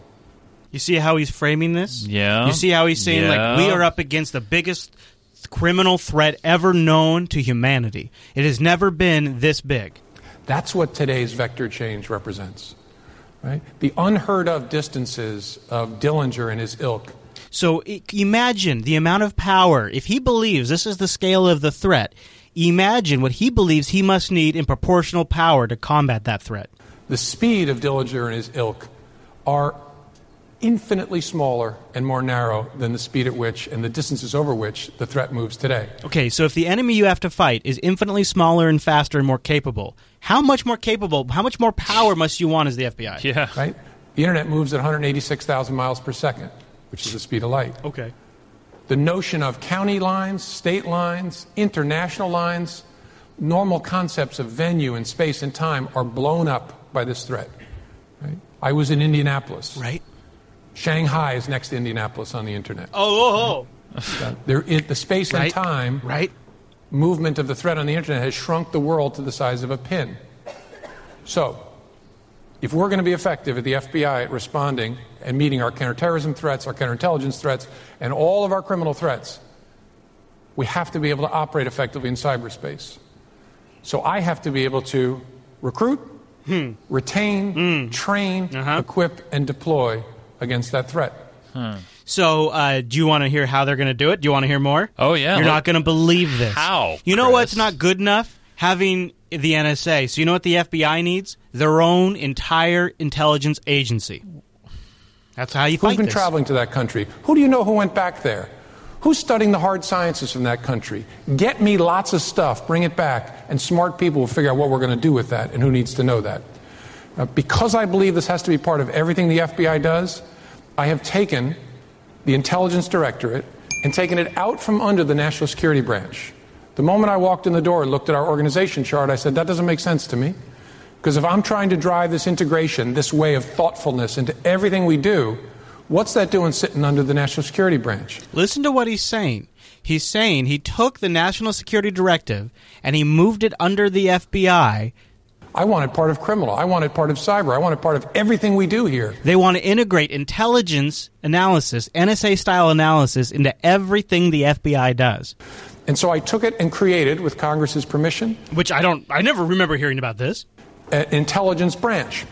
You see how he's framing this? Yeah. You see how he's saying like we are up against the biggest criminal threat ever known to humanity. It has never been this big. That's what today's vector change represents. Right? The unheard of distances of Dillinger and his ilk. So imagine the amount of power. If he believes this is the scale of the threat, imagine what he believes he must need in proportional power to combat that threat. The speed of Dillinger and his ilk are infinitely smaller and more narrow than the speed at which and the distances over which the threat moves today. Okay, so if the enemy you have to fight is infinitely smaller and faster and more capable, how much more capable, how much more power must you want as the FBI? Yeah. Right? The internet moves at 186,000 miles per second, which is the speed of light. Okay. The notion of county lines, state lines, international lines, normal concepts of venue and space and time are blown up by this threat. Right? I was in Indianapolis. Right. Shanghai is next to Indianapolis on the internet. Oh, oh, oh. There is, the space and time right. movement of the threat on the internet has shrunk the world to the size of a pin. So, if we're going to be effective at the FBI at responding and meeting our counterterrorism threats, our counterintelligence threats, and all of our criminal threats, we have to be able to operate effectively in cyberspace. So I have to be able to recruit, hmm. retain, hmm. train, uh-huh. equip, and deploy against that threat. Hmm. So, uh, do you want to hear how they're going to do it? Do you want to hear more? Oh, yeah. You're Let- not going to believe this. How, You know Chris? what's not good enough? Having the NSA. So, you know what the FBI needs? Their own entire intelligence agency. That's how you Who's fight been this. traveling to that country? Who do you know who went back there? Who's studying the hard sciences from that country? Get me lots of stuff, bring it back, and smart people will figure out what we're going to do with that and who needs to know that. Uh, because I believe this has to be part of everything the FBI does, I have taken the Intelligence Directorate and taken it out from under the National Security Branch. The moment I walked in the door and looked at our organization chart, I said, that doesn't make sense to me. Because if I'm trying to drive this integration, this way of thoughtfulness into everything we do, what's that doing sitting under the National Security Branch? Listen to what he's saying. He's saying he took the National Security Directive and he moved it under the FBI. I want it part of criminal. I want it part of cyber. I want it part of everything we do here. They want to integrate intelligence analysis, NSA style analysis, into everything the FBI does. And so I took it and created, with Congress's permission, Which I don't, I never remember hearing about this. an intelligence branch.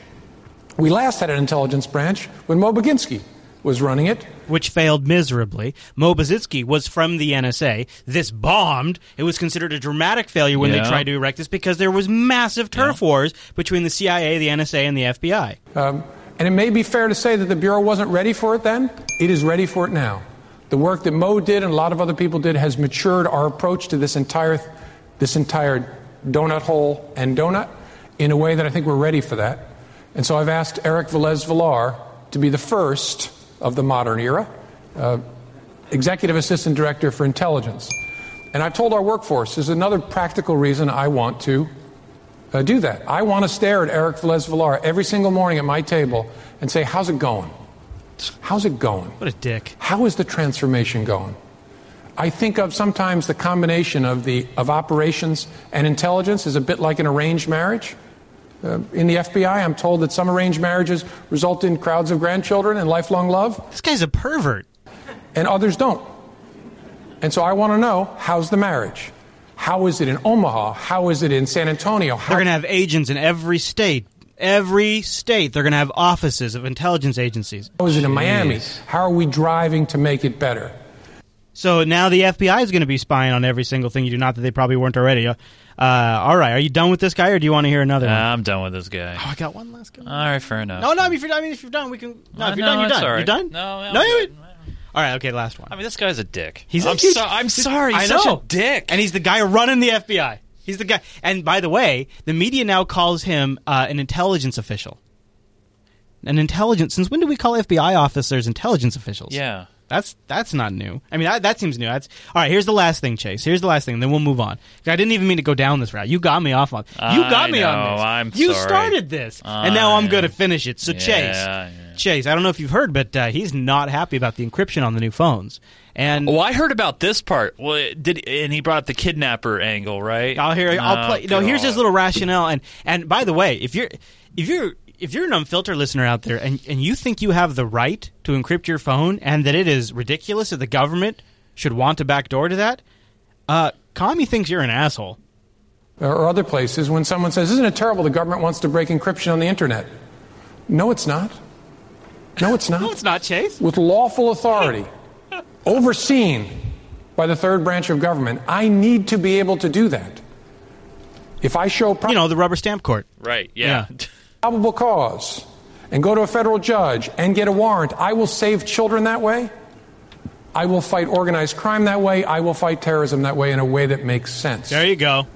We last had an intelligence branch when Mo Baginski was running it. Which failed miserably. Mo Baginski was from the NSA. This bombed. It was considered a dramatic failure when Yeah. they tried to erect this because there was massive turf wars between the CIA, the NSA, and the FBI. Um, and it may be fair to say that the Bureau wasn't ready for it then. It is ready for it now. The work that Mo did and a lot of other people did has matured our approach to this entire, this entire donut hole and donut in a way that I think we're ready for that. And so I've asked Eric Velez Villar to be the first of the modern era, uh, Executive Assistant Director for Intelligence. And I've told our workforce there's another practical reason I want to uh, do that. I want to stare at Eric Velez Villar every single morning at my table and say, How's it going? How's it going? What a dick. How is the transformation going? I think of sometimes the combination of, the, of operations and intelligence is a bit like an arranged marriage. Uh, in the FBI, I'm told that some arranged marriages result in crowds of grandchildren and lifelong love. This guy's a pervert. And others don't. And so I want to know how's the marriage? How is it in Omaha? How is it in San Antonio? How, They're going to have agents in every state. Every state, they're going to have offices of intelligence agencies. how is it in Miami? How are we driving to make it better? So now the FBI is going to be spying on every single thing you do. Not that they probably weren't already. Uh, all right, are you done with this guy, or do you want to hear another one? I'm done with this guy. Oh, I got one last guy. All right, fair enough. No, no. If you're, I mean, if you're done, we can. No, Uh, if you're no, done, you're done. all You're done. No, no. You, all right. Okay. Last one. I mean, this guy's a dick. He's I'm, a, he's- so, I'm sorry. He's I such know. a dick. and he's the guy running the FBI. He's the guy. And by the way, the media now calls him uh, an intelligence official. An intelligence. Since when do we call FBI officers intelligence officials? Yeah. That's that's not new. I mean, that, that seems new. That's all right. Here's the last thing, Chase. Here's the last thing. And then we'll move on. I didn't even mean to go down this route. You got me off on. You got I me on this. I'm you sorry. started this, and now I'm going to finish it. So Yeah, Chase, yeah. Chase, I don't know if you've heard, but uh, he's not happy about the encryption on the new phones. And Well, I heard about this part. Well, it- did and he brought up the kidnapper angle, right? I'll hear. I'll Oh, play. No, here's his little rationale. And and by the way, if you're if you're if you're an unfiltered listener out there and, and you think you have the right to encrypt your phone and that it is ridiculous that the government should want a backdoor to that, uh, Comey thinks you're an asshole. Or other places when someone says, Isn't it terrible the government wants to break encryption on the internet? No, it's not. No, it's not. [LAUGHS] no, it's not, Chase. With lawful authority, [LAUGHS] overseen by the third branch of government, I need to be able to do that. If I show, you know, the rubber stamp court. Right. Yeah. [LAUGHS] probable cause and go to a federal judge and get a warrant, I will save children that way. I will fight organized crime that way. I will fight terrorism that way in a way that makes sense. There you go.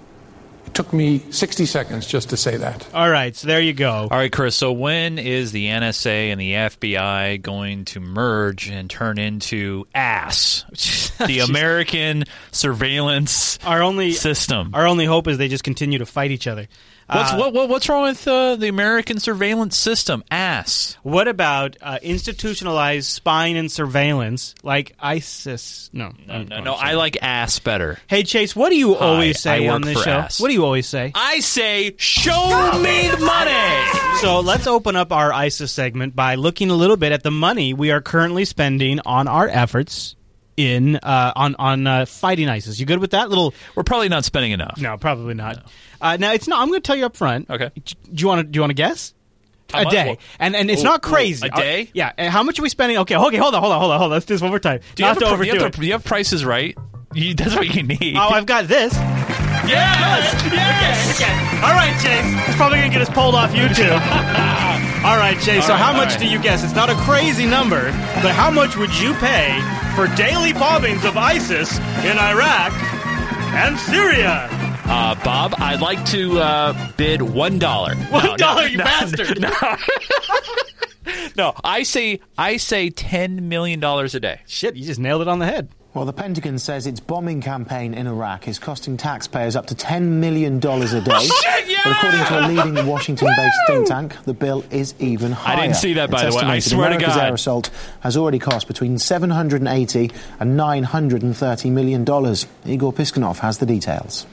It took me 60 seconds just to say that. All right, so there you go. All right, Chris. So when is the NSA and the FBI going to merge and turn into ASS, [LAUGHS] the American surveillance our only system? Our only hope is they just continue to fight each other. What's Uh, what, what what's wrong with uh, the American surveillance system? Ass. What about uh, institutionalized spying and surveillance like ISIS? No, No, no, no. I like ass better. Hey Chase, what do you Hi, always say on this show? ass. What do you always say? I say, show me the money. So let's open up our ISIS segment by looking a little bit at the money we are currently spending on our efforts in uh, on on uh, fighting ISIS. You good with that little? We're probably not spending enough. No, probably not. Uh, now it's not. I'm going to tell you up front. Okay. Do you want to? Do you want to guess? How a much? day, Well- and and it's Ooh, not ooh, crazy. a day? Uh, yeah. And how much are we spending? Okay. Okay. Hold on. Hold on. Hold on. Hold on. Let's do this one more time. Do you, not have to a, overdo you, have it. to, you have prices right? You, that's what you need. Oh, I've got this. yes, yes. All right, Chase. It's probably going to get us pulled off YouTube. [LAUGHS] All right, Chase. so, All right, how all much right. do you guess? It's not a crazy number, but how much would you pay for daily bombings of ISIS in Iraq and Syria? Uh, Bob, I'd like to uh, bid one dollar. One dollar, you [LAUGHS] bastard! No. [LAUGHS] no, I say I say ten million dollars a day. Shit, you just nailed it on the head. Well, the Pentagon says its bombing campaign in Iraq is costing taxpayers up to $10 million a day. [LAUGHS] Shit, yeah! But according to a leading Washington based think tank, the bill is even higher. I didn't see that, by It's the way. I estimated swear to God. air assault has already cost between $780 and $930 million. Igor Piskunov has the details.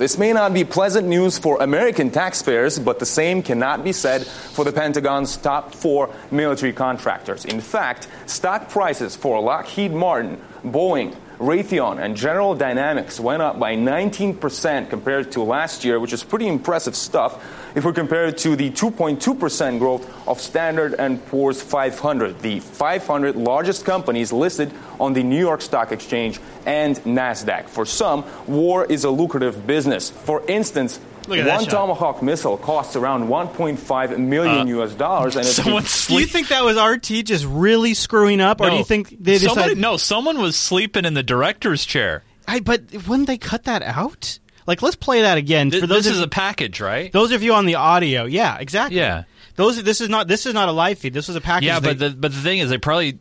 This may not be pleasant news for American taxpayers, but the same cannot be said for the Pentagon's top four military contractors. In fact, stock prices for Lockheed Martin, Boeing, Raytheon, and General Dynamics went up by 19% compared to last year, which is pretty impressive stuff if we compare it to the 2.2% growth of Standard and Poor's 500, the 500 largest companies listed on the New York Stock Exchange and Nasdaq. For some, war is a lucrative business. For instance, Look at that one. Tomahawk missile costs around 1.5 million Uh, US dollars, and if you- Do you think that was RT just really screwing up, or do you think they Somebody, decided? no, someone was sleeping in the director's chair. I, but wouldn't they cut that out? Like, let's play that again. Th- For those this of, is a package, right? those of you on the audio, yeah, exactly. Yeah. Those. This is not. This is not a live feed. This was a package. Yeah, but they- the but the thing is, they probably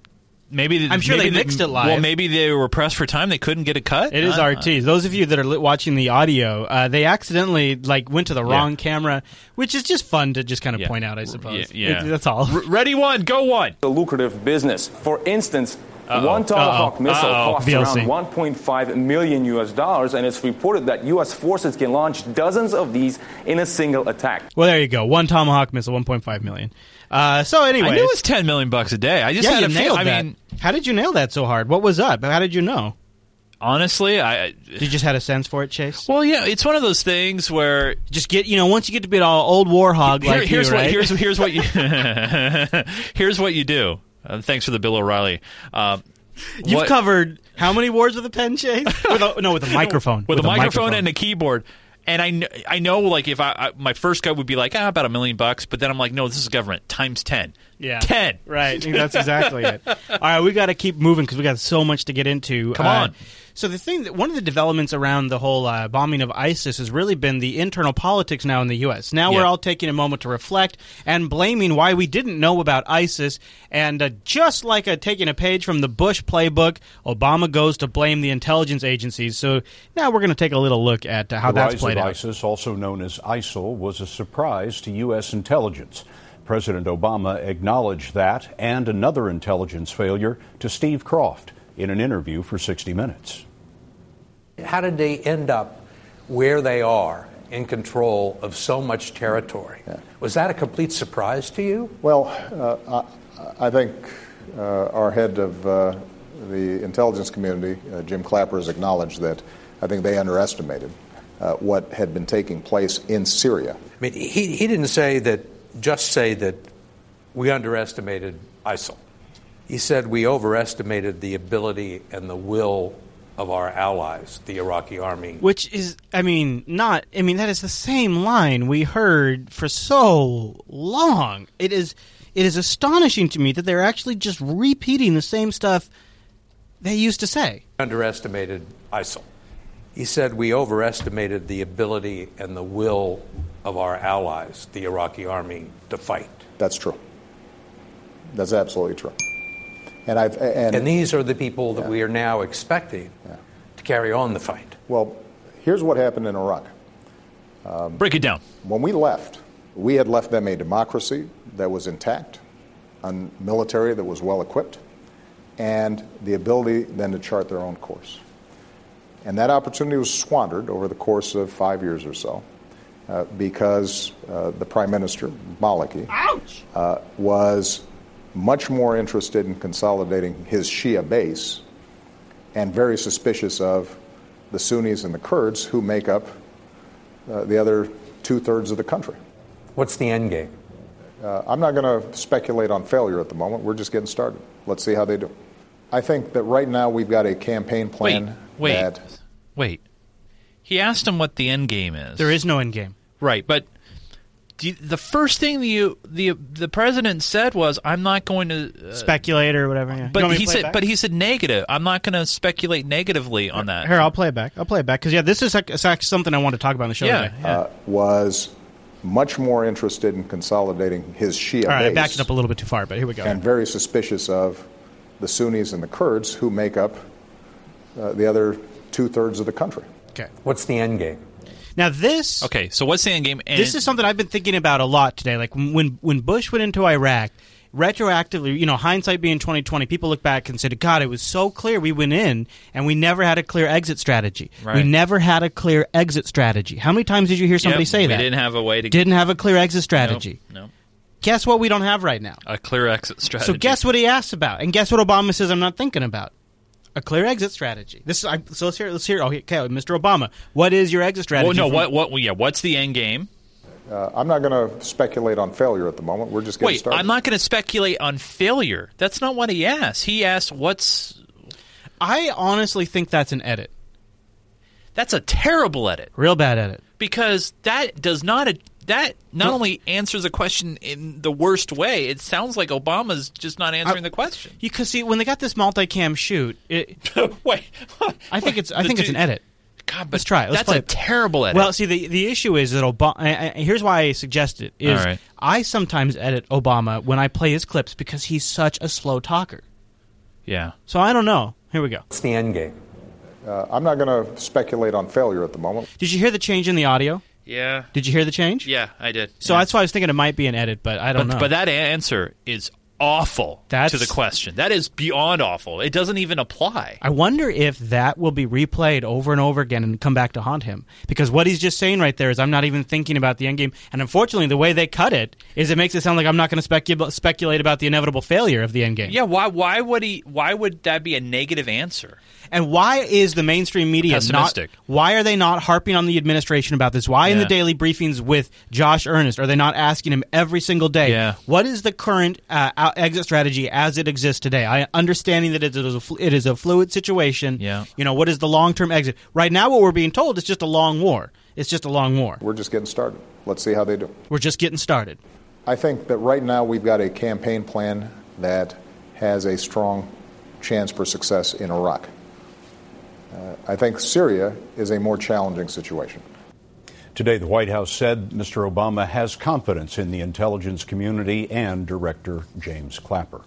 maybe I'm sure maybe they mixed it live. Well, maybe they were pressed for time; they couldn't get a cut. It is Uh, RT. Those of you that are li- watching the audio, uh, they accidentally like went to the Yeah. wrong camera, which is just fun to just kind of Yeah. point out, I suppose. Yeah, yeah. It- that's all. R- ready one, go one. a lucrative business. For instance, Uh-oh. one Tomahawk Uh-oh. missile Uh-oh. costs VLC. around 1.5 million US dollars, and it's reported that U.S. forces can launch dozens of these in a single attack. Well, there you go. One Tomahawk missile, 1.5 million. Uh, so anyway, I knew it was ten million bucks a day. I just yeah, had you a feel- nailed I mean, how did you nail that so hard? What was up? How did you know? honestly, I You just had a sense for it, Chase. well, yeah, it's one of those things where Just get you know once you get to be an old war hog Here- like here's you, what right? here's here's what you [LAUGHS] here's what you do. Uh, thanks for the Bill O'Reilly. Uh, You've what- covered how many wars with a pen, Chase? [LAUGHS] with a, no, with a [LAUGHS] microphone. with, a, microphone, and a keyboard. And I, kn- I know, like, if I, I my first gut would be like, ah, about a million bucks, but then I'm like, no, this is government times ten. Yeah. ten. Right. [LAUGHS] That's exactly it. All right, we got to keep moving because we got so much to get into. Come Uh, on. So the thing that one of the developments around the whole uh, bombing of ISIS has really been the internal politics now in the U.S. Now we're all taking a moment to reflect and blaming why we didn't know about ISIS. And uh, just like uh, taking a page from the Bush playbook, Obama goes to blame the intelligence agencies. So now we're going to take a little look at uh, how the that's rise played of out. ISIS, also known as ISIL, was a surprise to U.S. intelligence. President Obama acknowledged that and another intelligence failure to Steve Kroft in an interview for 60 Minutes. How did they end up where they are? in control of so much territory. Was that a complete surprise to you? Well, uh, I, I think uh, our head of uh, the intelligence community, uh, Jim Clapper, has acknowledged that I think they underestimated uh, what had been taking place in Syria. I mean, he, he didn't say that, just say that we underestimated ISIL. He said we overestimated the ability and the will of our allies, the Iraqi army. Which is, I mean, not. I mean, that is the same line we heard for so long. It is, it is astonishing to me that they're actually just repeating the same stuff they used to say. Underestimated ISIL. He said we overestimated the ability and the will of our allies, the Iraqi army, to fight. That's true. That's absolutely true. And I've and, And these are the people that we are now expecting to carry on the fight. Well, here's what happened in Iraq. Um, Break it down. When we left, we had left them a democracy that was intact, a military that was well equipped, and the ability then to chart their own course. And that opportunity was squandered over the course of five years or so uh, because uh, the Prime Minister, Maliki, uh, was much more interested in consolidating his Shia base and very suspicious of the Sunnis and the Kurds who make up uh, the other two thirds of the country. What's the end game? Uh, I'm not going to speculate on failure at the moment. We're just getting started. Let's see how they do. I think that right now we've got a campaign plan Wait, that wait. He asked him what the end game is. There is no end game. Right, but do you- the first thing you the the president said was, "I'm not going to." Uh, Speculate or whatever. Yeah. But want me to he said, but he said negative. I'm not going to speculate negatively on that. Here, I'll play it back. I'll play it back because yeah, this is like, actually something I want to talk about on the show Yeah. today. uh, was much more interested in consolidating his Shia All right, I backed it up a little bit too far, but here we go. and very suspicious of the Sunnis and the Kurds who make up uh, the other two thirds of the country. Okay. What's the end game? Now this Okay, so what's the end game? And this is something I've been thinking about a lot today. Like when when Bush went into Iraq, retroactively, you know, hindsight being twenty twenty, people look back and said, "God, it was so clear we went in and we never had a clear exit strategy. We never had a clear exit strategy." How many times did you hear somebody Yep, say we that? didn't have a way to Didn't have a clear exit strategy. No, no. Guess what? We don't have right now. a clear exit strategy. So guess what he asked about, and guess what Obama says I'm not thinking about. A clear exit strategy. This is I, so let's hear let's hear. Okay, Mr. Obama, what is your exit strategy? Well, no, from- what what? well, Yeah, what's the end game? Uh, I'm not going to speculate on failure at the moment. We're just getting Wait, started. I'm not going to speculate on failure. That's not what he asked. He asked, "What's?" I honestly think that's an edit. That's a terrible edit Real bad edit. because that does not that not only answers a question in the worst way. It sounds like Obama's just not answering the question. You can see when they got this multicam shoot. It, [LAUGHS] Wait, I think it's I The think it's an edit. God, but Let's try it. Let's that's play a it. terrible edit. Well, see, the the issue is that Obama. I, I, here's why I suggest it is All right. I sometimes edit Obama when I play his clips because he's such a slow talker. yeah. So I don't know. Here we go. It's the end game? Uh, I'm not going to speculate on failure at the moment. Did you hear the change in the audio? Yeah. Did you hear the change? Yeah, I did. So Yeah. that's why I was thinking it might be an edit, but I don't but, know. But that answer is awful That's- to the question. That is beyond awful. It doesn't even apply. I wonder if that will be replayed over and over again and come back to haunt him. Because what he's just saying right there is, I'm not even thinking about the end game. And unfortunately, the way they cut it is it makes it sound like I'm not going to specu- speculate about the inevitable failure of the end game. Yeah, why why would he why would that be a negative answer? And why is the mainstream media not? Pessimistic. Why are they not harping on the administration about this? Why in the daily briefings with Josh Earnest are they not asking him every single day? Yeah. What is the current uh, exit strategy as it exists today? I understanding that it is a, it is a fluid situation. Yeah. You know what is the long term exit? Right now, what we're being told is just a long war. It's just a long war. We're just getting started. Let's see how they do. We're just getting started. I think that right now we've got a campaign plan that has a strong chance for success in Iraq. Uh, I think Syria is a more challenging situation. Today, the White House said Mr. Obama has confidence in the intelligence community and Director James Clapper.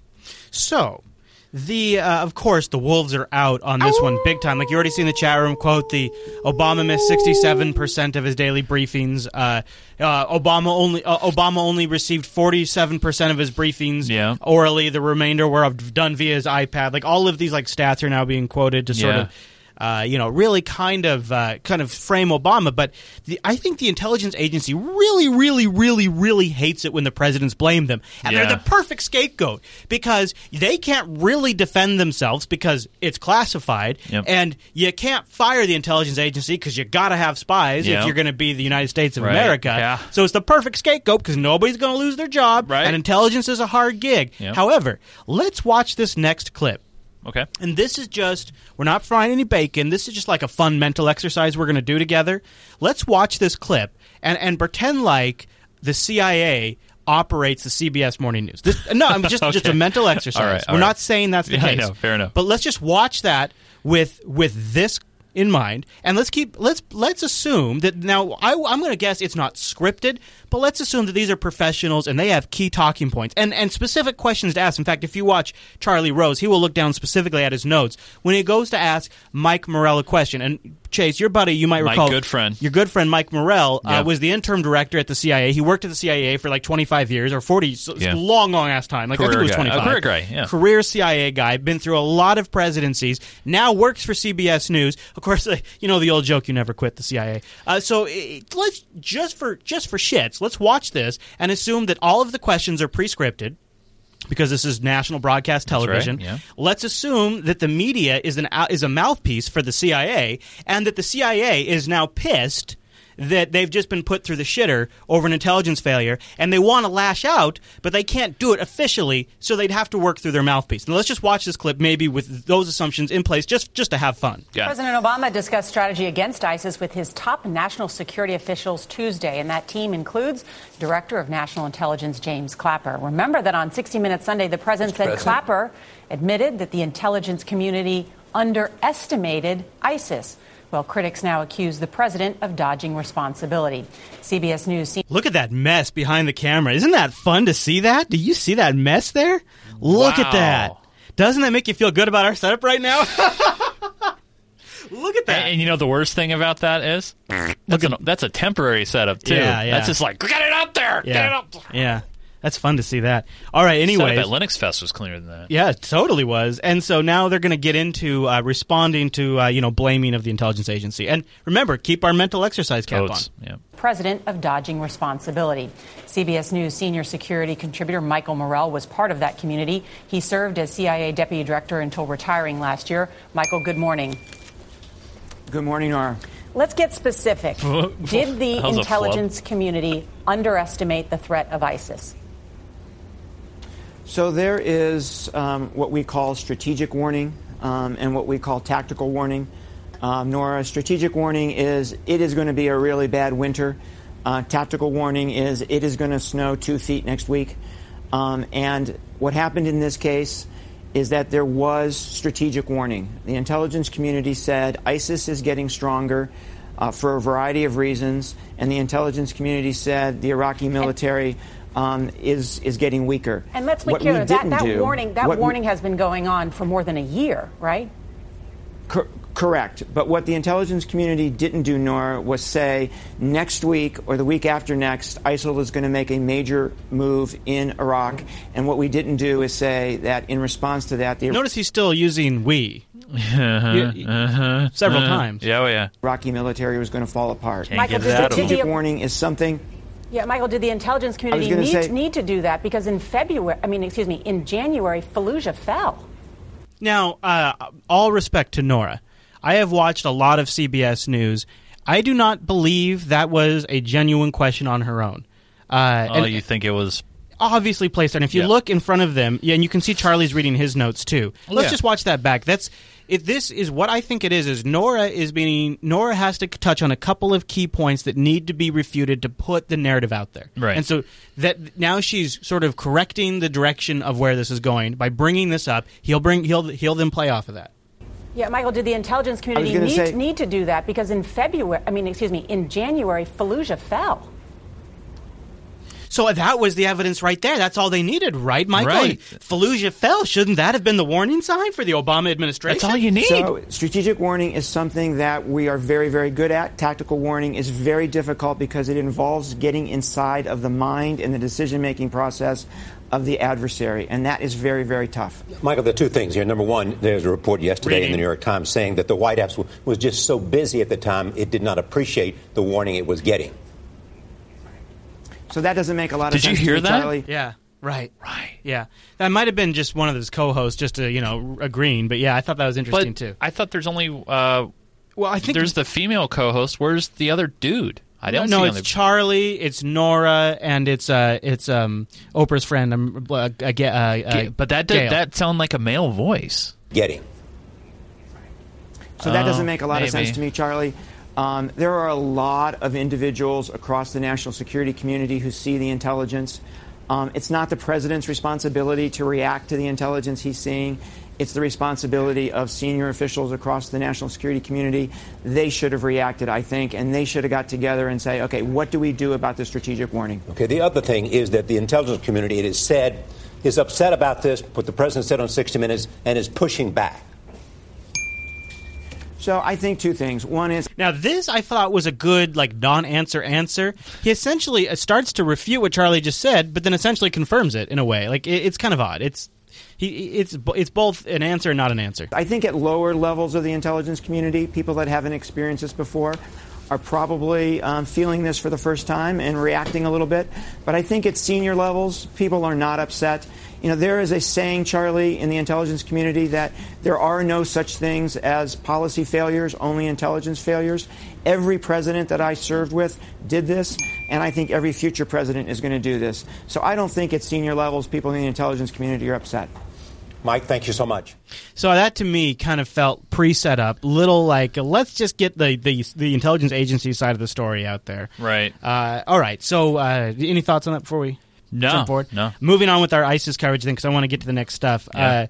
So, the uh, of course the wolves are out on this one big time. Like you already seen the chat room quote the Obama missed sixty seven percent of his daily briefings. Uh, uh, Obama only uh, Obama only received forty seven percent of his briefings Yeah. orally. The remainder were done via his iPad. Like all of these like stats are now being quoted to sort Yeah. of. Uh, you know, really kind of uh, kind of frame Obama. But the, I think the intelligence agency really, really, really, really hates it when the presidents blame them, and Yeah. they're the perfect scapegoat because they can't really defend themselves because it's classified, Yep. and you can't fire the intelligence agency because you got to have spies Yep. if you're going to be the United States of Right. America. Yeah. So it's the perfect scapegoat because nobody's going to lose their job, Right. and intelligence is a hard gig. Yep. However, let's watch this next clip. Okay. And this is just, we're not frying any bacon. This is just like a fun mental exercise we're going to do together. Let's watch this clip and, and pretend like the CIA operates the CBS Morning News. This, no, I'm just, [LAUGHS] just a mental exercise. All right, all we're right. not saying that's the Yeah, I case. know, fair enough. But let's just watch that with with this in mind, and let's keep let's let's assume that now I, I'm going to guess it's not scripted, but let's assume that these are professionals and they have key talking points and and specific questions to ask. In fact, if you watch Charlie Rose, he will look down specifically at his notes when he goes to ask Mike Morell a question. And Chase, your buddy, you might My recall, good friend. your good friend Mike Morell Yeah. uh, was the interim director at the CIA. He worked at the CIA for like 25 years or 40, so Yeah. long, long ass time. Like I think it was guy. 25. A career guy, yeah. Career CIA guy, been through a lot of presidencies. Now works for CBS News. Of course, uh, [LAUGHS] you know the old joke: you never quit the CIA. Uh, so it, let's just for just for shits, let's watch this and assume that all of the questions are pre-scripted. Because this is national broadcast That's right, television, yeah. let's assume that the media is an is a mouthpiece for the CIA, and that the CIA is now pissed that they've just been put through the shitter over an intelligence failure, and they want to lash out, but they can't do it officially, so they'd have to work through their mouthpiece. Now let's just watch this clip, maybe with those assumptions in place, just just to have fun. President Obama discussed strategy against ISIS with his top national security officials Tuesday, and that team includes Director of National Intelligence James Clapper. Remember that on 60 Minutes Sunday, the president said President. Clapper admitted that the intelligence community underestimated ISIS. Well, critics now accuse the president of dodging responsibility. CBS News senior Look at that mess behind the camera. Isn't that fun to see that? Do you see that mess there? Look at that. Doesn't that make you feel good about our setup right now? [LAUGHS] Look at that. And, and you know the worst thing about that is that's, an, that's a temporary setup too. Yeah, yeah. That's just like get it up there, get it yeah. up. Yeah. That's fun to see that. All right, Anyway, Setup at Linux Fest was cleaner than that. Yeah, it totally was. And so now they're going to get into uh, responding to uh, you know blaming of the intelligence agency. And remember, keep our mental exercise cap Totes, on. Yeah. president of dodging responsibility. CBS News senior security contributor Michael Morell was part of that community. He served as CIA deputy director until retiring last year. Michael, good morning. Good morning, Nora. Let's get specific. [LAUGHS] Did the That was a intelligence community underestimate the threat of ISIS? So there is um, what we call strategic warning um, and what we call tactical warning. Um, Nora, strategic warning is it is going to be a really bad winter. Uh, tactical warning is it is going to snow two feet next week. Um, and what happened in this case is that there was strategic warning. The intelligence community said ISIS is getting stronger uh, for a variety of reasons, and the intelligence community said the Iraqi military um, is is getting weaker. And let's be What clear that, that do- warning that what we- warning has been going on for more than a year, right? Cor- correct. But what the intelligence community didn't do, Nora, was say next week or the week after next, ISIL is going to make a major move in Iraq. And what we didn't do is say that in response to that, the Notice he's still using we. Uh-huh, You- uh-huh, several uh-huh. times. Yeah, oh yeah. Iraqi military was going to fall apart. Can't Michael, get it out of them. strategic warning is something. Yeah, Michael, did the intelligence community need, say- need to do that? Because in February, I mean, excuse me, in January, Fallujah fell. Now, uh, all respect to Nora, I have watched a lot of CBS News. I do not believe that was a genuine question on her own. Uh, Oh, and you think it was? obviously placed there. And if you Yeah. look in front of them, yeah, and you can see Charlie's reading his notes too. Let's Yeah. just watch that back. That's if this is what I think it is. Is Nora is being Nora has to touch on a couple of key points that need to be refuted to put the narrative out there. Right. And so that now she's sort of correcting the direction of where this is going by bringing this up. He'll bring he'll he'll then play off of that. Yeah, Michael, did the intelligence community need, say- need to do that? Because in February, I mean, excuse me, in January, Fallujah fell. So that was the evidence right there. That's all they needed, right, Michael? Right. Fallujah fell. Shouldn't that have been the warning sign for the Obama administration? That's all you need. So, strategic warning is something that we are very, very good at. Tactical warning is very difficult because it involves getting inside of the mind and the decision making process of the adversary, and that is very, very tough. Michael, there are two things here. Number one, there's a report yesterday in the New York Times saying that the White House was just so busy at the time it did not appreciate the warning it was getting. So that doesn't make a lot of Did you sense. to hear me, that? Charlie. Yeah. Right. Right. Yeah. That might have been just one of his co-hosts, just to you know agreeing. But yeah, I thought that was interesting But too. I thought there's only uh, well, I think there's the female co-host. Where's the other dude? I don't no, see it's on the- Charlie, it's Nora, and it's uh, it's um Oprah's friend. Um, uh, uh, uh, uh, but that did, Gail. that sound like a male voice. Getting. So that Oh, doesn't make a lot of sense to me, Charlie. Um, there are a lot of individuals across the national security community who see the intelligence. Um, it's not the president's responsibility to react to the intelligence he's seeing. It's the responsibility of senior officials across the national security community. They should have reacted, I think, and they should have got together and say, okay, what do we do about the strategic warning? Okay, the other thing is that the intelligence community, it is said, is upset about this, what the president said on 60 Minutes, and is pushing back. So I think two things. One is Now, this I thought was a good, like, non-answer answer. He essentially uh, starts to refute what Charlie just said, but then essentially confirms it in a way. Like, it, it's kind of odd. It's he, it's it's both an answer and not an answer. I think at lower levels of the intelligence community, people that haven't experienced this before are probably um, feeling this for the first time and reacting a little bit. But I think at senior levels, people are not upset. You know, there is a saying, Charlie, in the intelligence community that there are no such things as policy failures, only intelligence failures. Every president that I served with did this, and I think every future president is going to do this. So I don't think at senior levels, people in the intelligence community are upset. Mike, thank you so much. So that to me kind of felt pre-set up, little like let's just get the the, the intelligence agency side of the story out there. Right. Uh, all right. So uh, any thoughts on that before we No, jump forward? no. Moving on with our ISIS coverage then, because I want to get to the next stuff. Yeah. Uh,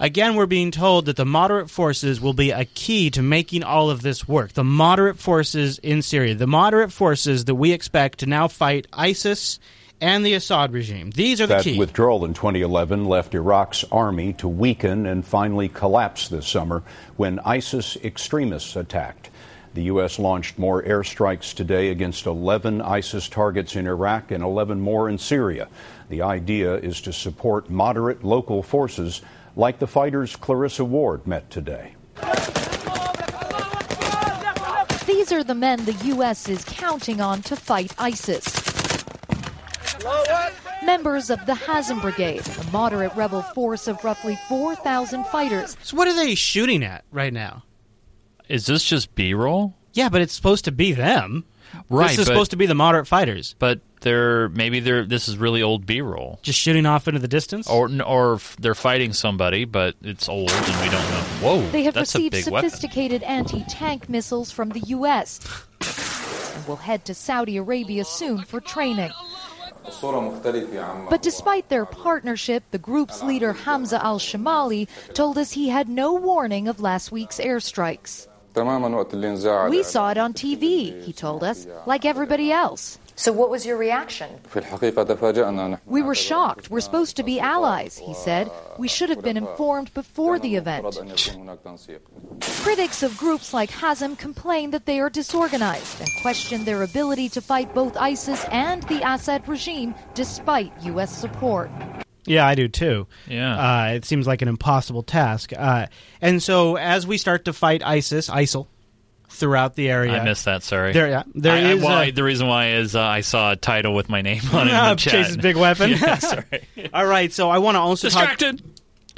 again, we're being told that the moderate forces will be a key to making all of this work. The moderate forces in Syria, the moderate forces that we expect to now fight ISIS and the Assad regime. These are the that key. withdrawal in 2011 left Iraq's army to weaken and finally collapse this summer when ISIS extremists attacked. The U.S. launched more airstrikes today against 11 ISIS targets in Iraq and 11 more in Syria. The idea is to support moderate local forces like the fighters Clarissa Ward met today. These are the men the U.S. is counting on to fight ISIS. Members of the Hazm Brigade, a moderate rebel force of roughly 4,000 fighters. So what are they shooting at right now? Is this just B-roll? Yeah, but it's supposed to be them. Right. This is but- supposed to be the moderate fighters. But they're maybe they're this is really old B-roll. Just shooting off into the distance? Or or they're fighting somebody, but it's old and we don't know. Whoa, They have that's a received big weapon. sophisticated anti tank missiles from the U.S. and will head to Saudi Arabia soon for training. But despite their partnership, the group's leader Hamza al Shamali told us he had no warning of last week's airstrikes. We saw it on TV, he told us, like everybody else. So, what was your reaction? We were shocked. We're supposed to be allies, he said. We should have been informed before the event. Critics of groups like Hazm complain that they are disorganized and question their ability to fight both ISIS and the Assad regime despite U.S. support. Yeah, I do too. Yeah. Uh, it seems like an impossible task. Uh, and so as we start to fight ISIS, ISIL, throughout the area. I missed that. Sorry. There, yeah, there I- is, well, uh, the reason why is uh, I saw a title with my name on it in the [LAUGHS] chat. Chase's big weapon. [LAUGHS] yeah, [LAUGHS] sorry. All right, so I want to also Distracted. talk.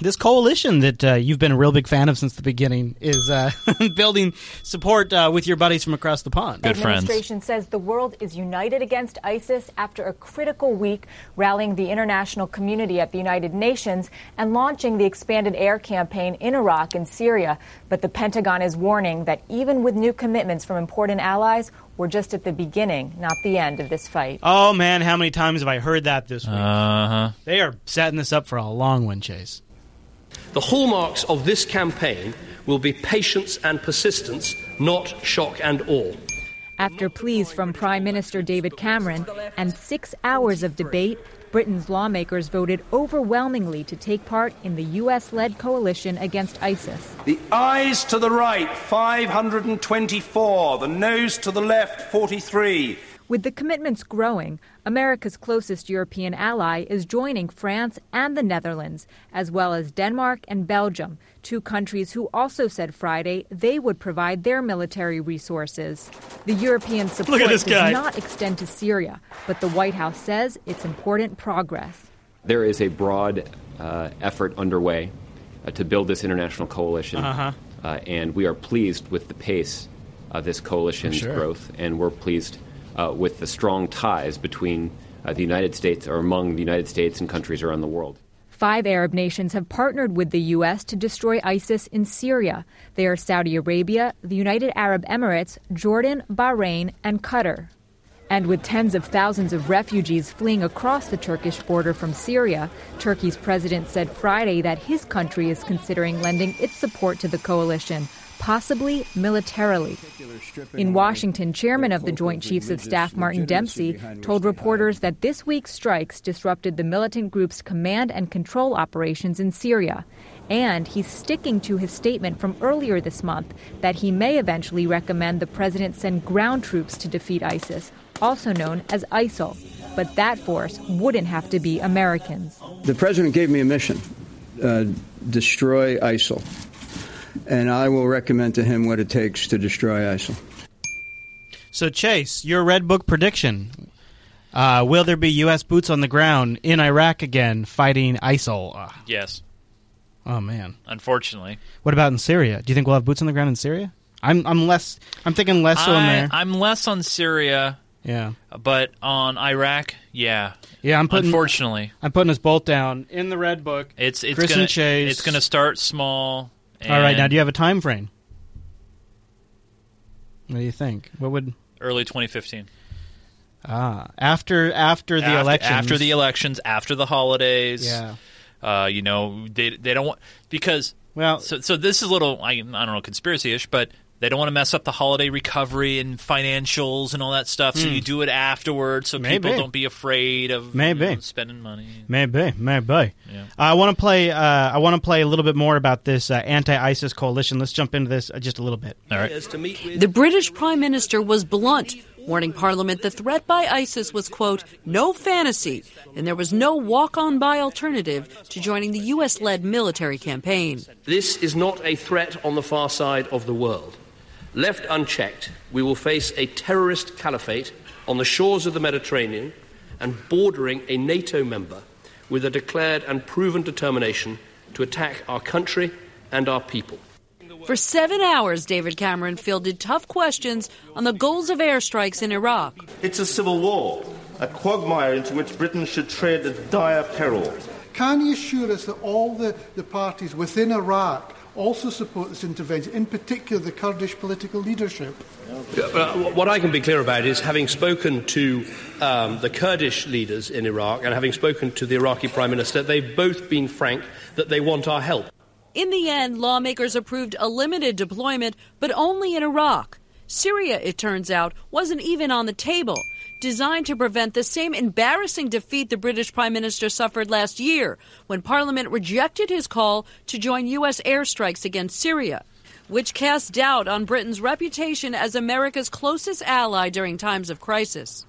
This coalition that uh, you've been a real big fan of since the beginning is uh, [LAUGHS] building support uh, with your buddies from across the pond. Good the administration says the world is united against ISIS after a critical week rallying the international community at the United Nations and launching the expanded air campaign in Iraq and Syria. But the Pentagon is warning that even with new commitments from important allies, we're just at the beginning, not the end of this fight. Oh man, how many times have I heard that this week? Uh huh. They are setting this up for a long one, Chase. The hallmarks of this campaign will be patience and persistence, not shock and awe. After pleas from Prime Minister David Cameron and six hours of debate, Britain's lawmakers voted overwhelmingly to take part in the U.S. led coalition against ISIS. The ayes to the right, 524. The noes to the left, 43. With the commitments growing, America's closest European ally is joining France and the Netherlands, as well as Denmark and Belgium, two countries who also said Friday they would provide their military resources. The European support does guy. not extend to Syria, but the White House says it's important progress. There is a broad uh, effort underway uh, to build this international coalition, Uh-huh. uh, and we are pleased with the pace of this coalition's Sure. growth, and we're pleased uh, with the strong ties between uh, the United States or among the United States and countries around the world. Five Arab nations have partnered with the U.S. to destroy ISIS in Syria. They are Saudi Arabia, the United Arab Emirates, Jordan, Bahrain, and Qatar. And with tens of thousands of refugees fleeing across the Turkish border from Syria, Turkey's president said Friday that his country is considering lending its support to the coalition, possibly militarily. In Washington, chairman of the Joint Chiefs of Staff Martin Dempsey told reporters that this week's strikes disrupted the militant group's command and control operations in Syria. And he's sticking to his statement from earlier this month that he may eventually recommend the president send ground troops to defeat ISIS, also known as ISIL. But that force wouldn't have to be Americans. The president gave me a mission uh, destroy ISIL. And I will recommend to him what it takes to destroy ISIL. So, Chase, your Red Book prediction. Uh, will there be U.S. boots on the ground in Iraq again fighting ISIL? Uh, Yes, oh, man. unfortunately. What about in Syria? Do you think we'll have boots on the ground in Syria? I'm, I'm less. I'm thinking less so in there. I'm less on Syria, Yeah. but on Iraq, yeah. Yeah, I'm putting. Unfortunately, I'm putting us both down in the Red Book. it's it's Chris gonna and Chase. it's gonna start small. All right, now do you have a time frame? What do you think? What would early 2015 ah after after the after, elections after the elections, after the holidays. Yeah. Uh, you know, they they don't want because well, so so this is a little I, I don't know conspiracy ish, but they don't want to mess up the holiday recovery and financials and all that stuff. So Hmm. you do it afterwards, so Maybe. people don't be afraid of Maybe. you know, spending money. Maybe, maybe. Yeah. I want to play. Uh, I want to play a little bit more about this uh, anti-ISIS coalition. Let's jump into this uh, just a little bit. All right. The British Prime Minister was blunt, warning Parliament the threat by ISIS was, quote, no fantasy, and there was no walk on by alternative to joining the U.S. led military campaign. This is not a threat on the far side of the world. Left unchecked, we will face a terrorist caliphate on the shores of the Mediterranean and bordering a NATO member with a declared and proven determination to attack our country and our people. For seven hours, David Cameron fielded tough questions on the goals of airstrikes in Iraq. It's a civil war, a quagmire into which Britain should tread at dire peril. Can you assure us that all the, the parties within Iraq also support this intervention, in particular the Kurdish political leadership? Uh, what I can be clear about is having spoken to um, the Kurdish leaders in Iraq and having spoken to the Iraqi Prime Minister, they've both been frank that they want our help. In the end, lawmakers approved a limited deployment, but only in Iraq. Syria, it turns out, wasn't even on the table, designed to prevent the same embarrassing defeat the British Prime Minister suffered last year when Parliament rejected his call to join U.S. airstrikes against Syria, which cast doubt on Britain's reputation as America's closest ally during times of crisis.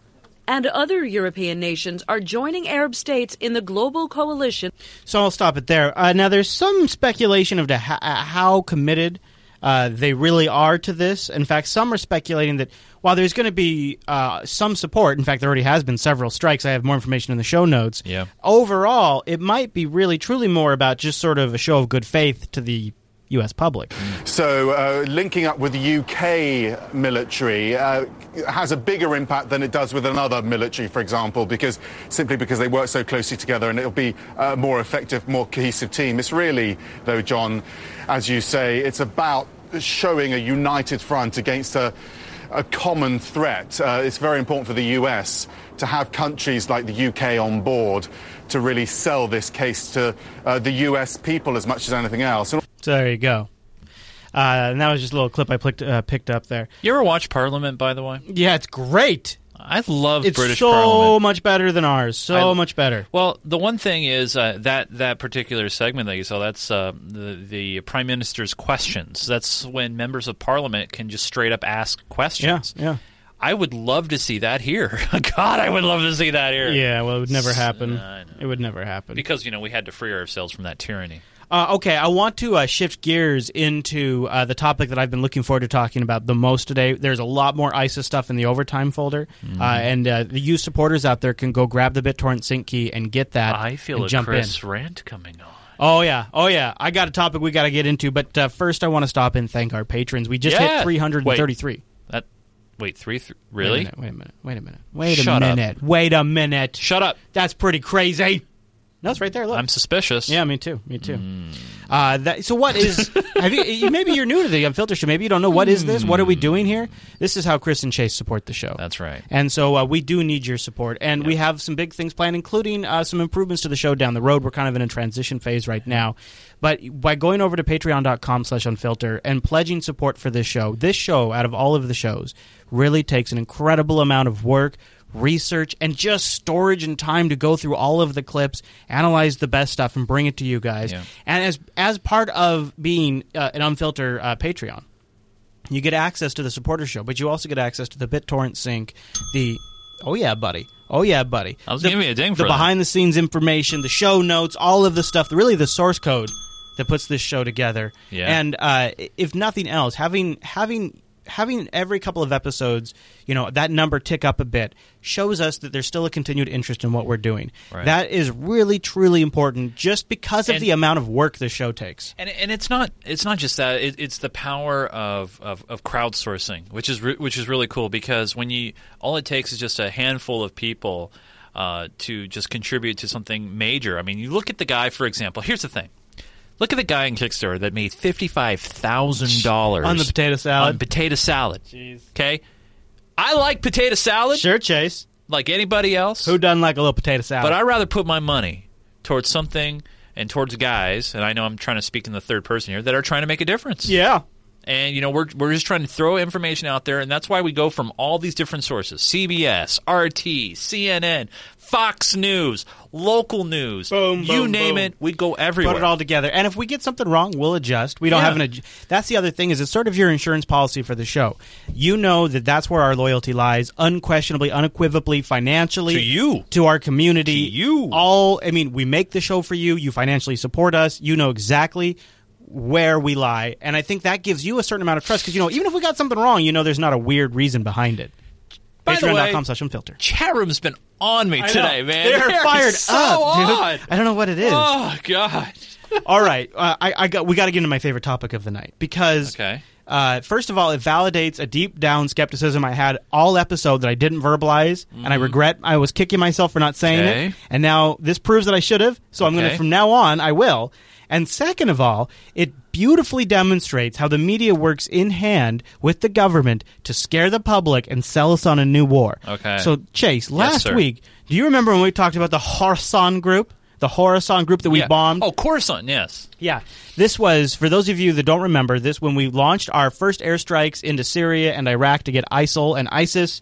And other European nations are joining Arab states in the global coalition. So I'll stop it there. Uh, now, there's some speculation of uh, how committed uh, they really are to this. In fact, some are speculating that while there's going to be uh, some support, in fact, there already has been several strikes. I have more information in the show notes. Yeah. Overall, it might be really, truly more about just sort of a show of good faith to the U.S. public. So, uh, linking up with the UK military uh, has a bigger impact than it does with another military, for example, because simply because they work so closely together and it'll be a more effective, more cohesive team. It's really, though, John, as you say, it's about showing a united front against a, a common threat. Uh, it's very important for the US to have countries like the UK on board to really sell this case to uh, the US people as much as anything else. So there you go. Uh, and that was just a little clip I picked, uh, picked up there. You ever watch Parliament, by the way? Yeah, it's great. I love It's British so Parliament. much better than ours. So I- much better. Well, the one thing is uh, that that particular segment that you saw, that's uh, the, the Prime Minister's questions. That's when members of Parliament can just straight up ask questions. Yeah, yeah. I would love to see that here. [LAUGHS] God, I would love to see that here. Yeah, well, it would never happen. it would never happen. Because, you know, we had to free ourselves from that tyranny. Uh, okay, I want to uh, shift gears into uh, the topic that I've been looking forward to talking about the most today. There's a lot more ISIS stuff in the overtime folder, Mm-hmm. uh, and uh, the you supporters out there can go grab the BitTorrent sync key and get that. I feel and a jump Chris in. rant coming on. Oh yeah, oh yeah. I got a topic we got to get into, but uh, first I want to stop and thank our patrons. We just Yeah. hit 333. Wait, that wait three th- really? Wait a minute. Wait a minute. Wait a minute. Wait Shut a up. minute. Wait a minute. Shut up. That's pretty crazy. No, it's right there. Look. I'm suspicious. Yeah, me too. Me too. Uh, that, so what is? have you, maybe you're new to the Unfiltered Show. Maybe you don't know what is this. What are we doing here? This is how Chris and Chase support the show. That's right. And so uh, we do need your support, and we have some big things planned, including uh, some improvements to the show down the road. We're kind of in a transition phase right now, but by going over to Patreon.com/slash/Unfilter and pledging support for this show, this show out of all of the shows really takes an incredible amount of work. Research and just storage and time to go through all of the clips, analyze the best stuff, and bring it to you guys. Yeah. And as as part of being uh, an unfiltered uh, Patreon, you get access to the supporter show, but you also get access to the BitTorrent sync, the oh yeah, buddy, oh yeah, buddy. I was the, giving you a ding for the behind the scenes information, the show notes, all of the stuff, really the source code that puts this show together. Yeah. And uh, if nothing else, having having having every couple of episodes, you know, that number tick up a bit shows us that there's still a continued interest in what we're doing. Right. That is really truly important, just because of And- the amount of work the show takes. And and it's not it's not just that it, it's the power of, of, of crowdsourcing, which is re- which is really cool because when you all it takes is just a handful of people uh, to just contribute to something major. I mean, you look at the guy, for example. Here's the thing. Look at the guy in Kickstarter that made fifty five thousand dollars On the potato salad. On potato salad. Jeez. Okay, I like potato salad. Sure, Chase. Like anybody else. Who doesn't like a little potato salad? But I'd rather put my money towards something and towards guys, and I know I'm trying to speak in the third person here, that are trying to make a difference. yeah. And, you know, we're, we're just trying to throw information out there, and that's why we go from all these different sources CBS, RT, CNN, Fox News, local news. Boom, you boom, name boom. it, we go everywhere. Put it all together, and if we get something wrong, we'll adjust. We don't Yeah. have an. Ad- that's the other thing is it's sort of your insurance policy for the show. You know that that's where our loyalty lies, unquestionably, unequivocally, financially To you. to our community, you. All I mean, we make the show for you. You financially support us. You know exactly where we lie, and I think that gives you a certain amount of trust because you know even if we got something wrong, you know there's not a weird reason behind it. By Patreon.com slash unfilter. Chat room's been on me today, man. They're They fired so up, dude. I don't know what it is. Oh, God. [LAUGHS] All right, uh, I, I got we got to get into my favorite topic of the night because Okay. uh, first of all, it validates a deep down skepticism I had all episode that I didn't verbalize, and I regret I was kicking myself for not saying Mm-hmm. Okay. it. And now this proves that I should have. So I'm going to, from now on I will. And second of all, it beautifully demonstrates how the media works in hand with the government to scare the public and sell us on a new war. Okay. So Chase, last sir. week, do you remember when we talked about the Khorasan group? The Khorasan group that we Yeah. bombed? Oh, Coruscant, yes. Yeah, this was for those of you that don't remember this when we launched our first airstrikes into Syria and Iraq to get ISIL and ISIS.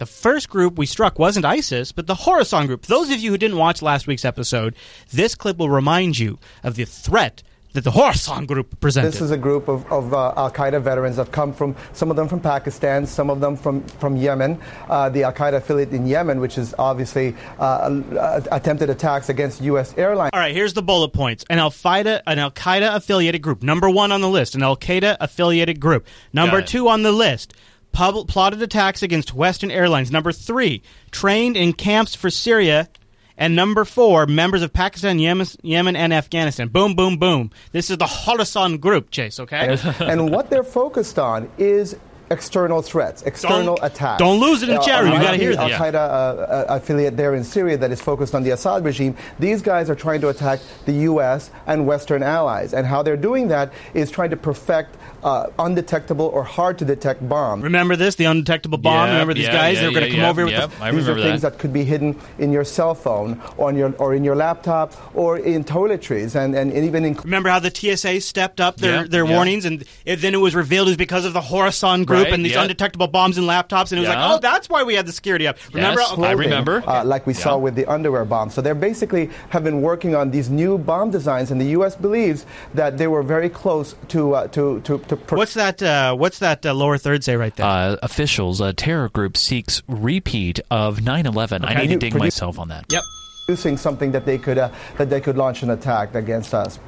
The first group we struck wasn't ISIS, but the Khorasan group. Those of you who didn't watch last week's episode, this clip will remind you of the threat that the Khorasan group presented. This is a group of, of uh, Al Qaeda veterans that come from, some of them from Pakistan, some of them from, from Yemen. Uh, the Al Qaeda affiliate in Yemen, which is obviously uh, uh, attempted attacks against U.S. airlines. All right, here's the bullet points. An Al Qaeda, an Al Qaeda affiliated group, number one on the list. An Al Qaeda affiliated group, number two on the list. Pub- plotted attacks against Western Airlines. Number three, trained in camps for Syria. And number four, members of Pakistan, Yemen, Yemen and Afghanistan. Boom, boom, boom. This is the Khorasan group, Chase. Okay. [LAUGHS] and what they're focused on is external threats, external Don't- attacks. don't lose it in the chat room. You Uh, gotta hear the this. Al Qaeda uh, uh, affiliate there in Syria that is focused on the Assad regime. These guys are trying to attack the U.S. and Western allies, and how they're doing that is trying to perfect uh, undetectable or hard to detect bomb. Remember this, the undetectable bomb. Yeah, remember these yeah, guys? yeah, they were going to yeah, come yeah, over with. yep, the, I These are things that. that could be hidden in your cell phone or on your or in your laptop or in toiletries and, and even in Remember how the TSA stepped up their, Yeah, their yeah. warnings, and it, then it was revealed it was because of the Khorasan group Right, and these yeah. undetectable bombs in laptops, and it was Yeah. like, oh, that's why we had the security up. Remember? clothing, uh, like we saw with the underwear bomb. So they basically have been working on these new bomb designs, and the U.S. believes that they were very close to uh, to to. To pro- What's that? Uh, what's that uh, lower third say right there? Uh, officials, a terror group seeks repeat of 9/11. I need to You dig produ- myself on that. Yep. Producing something that they could uh, that they could launch an attack against us.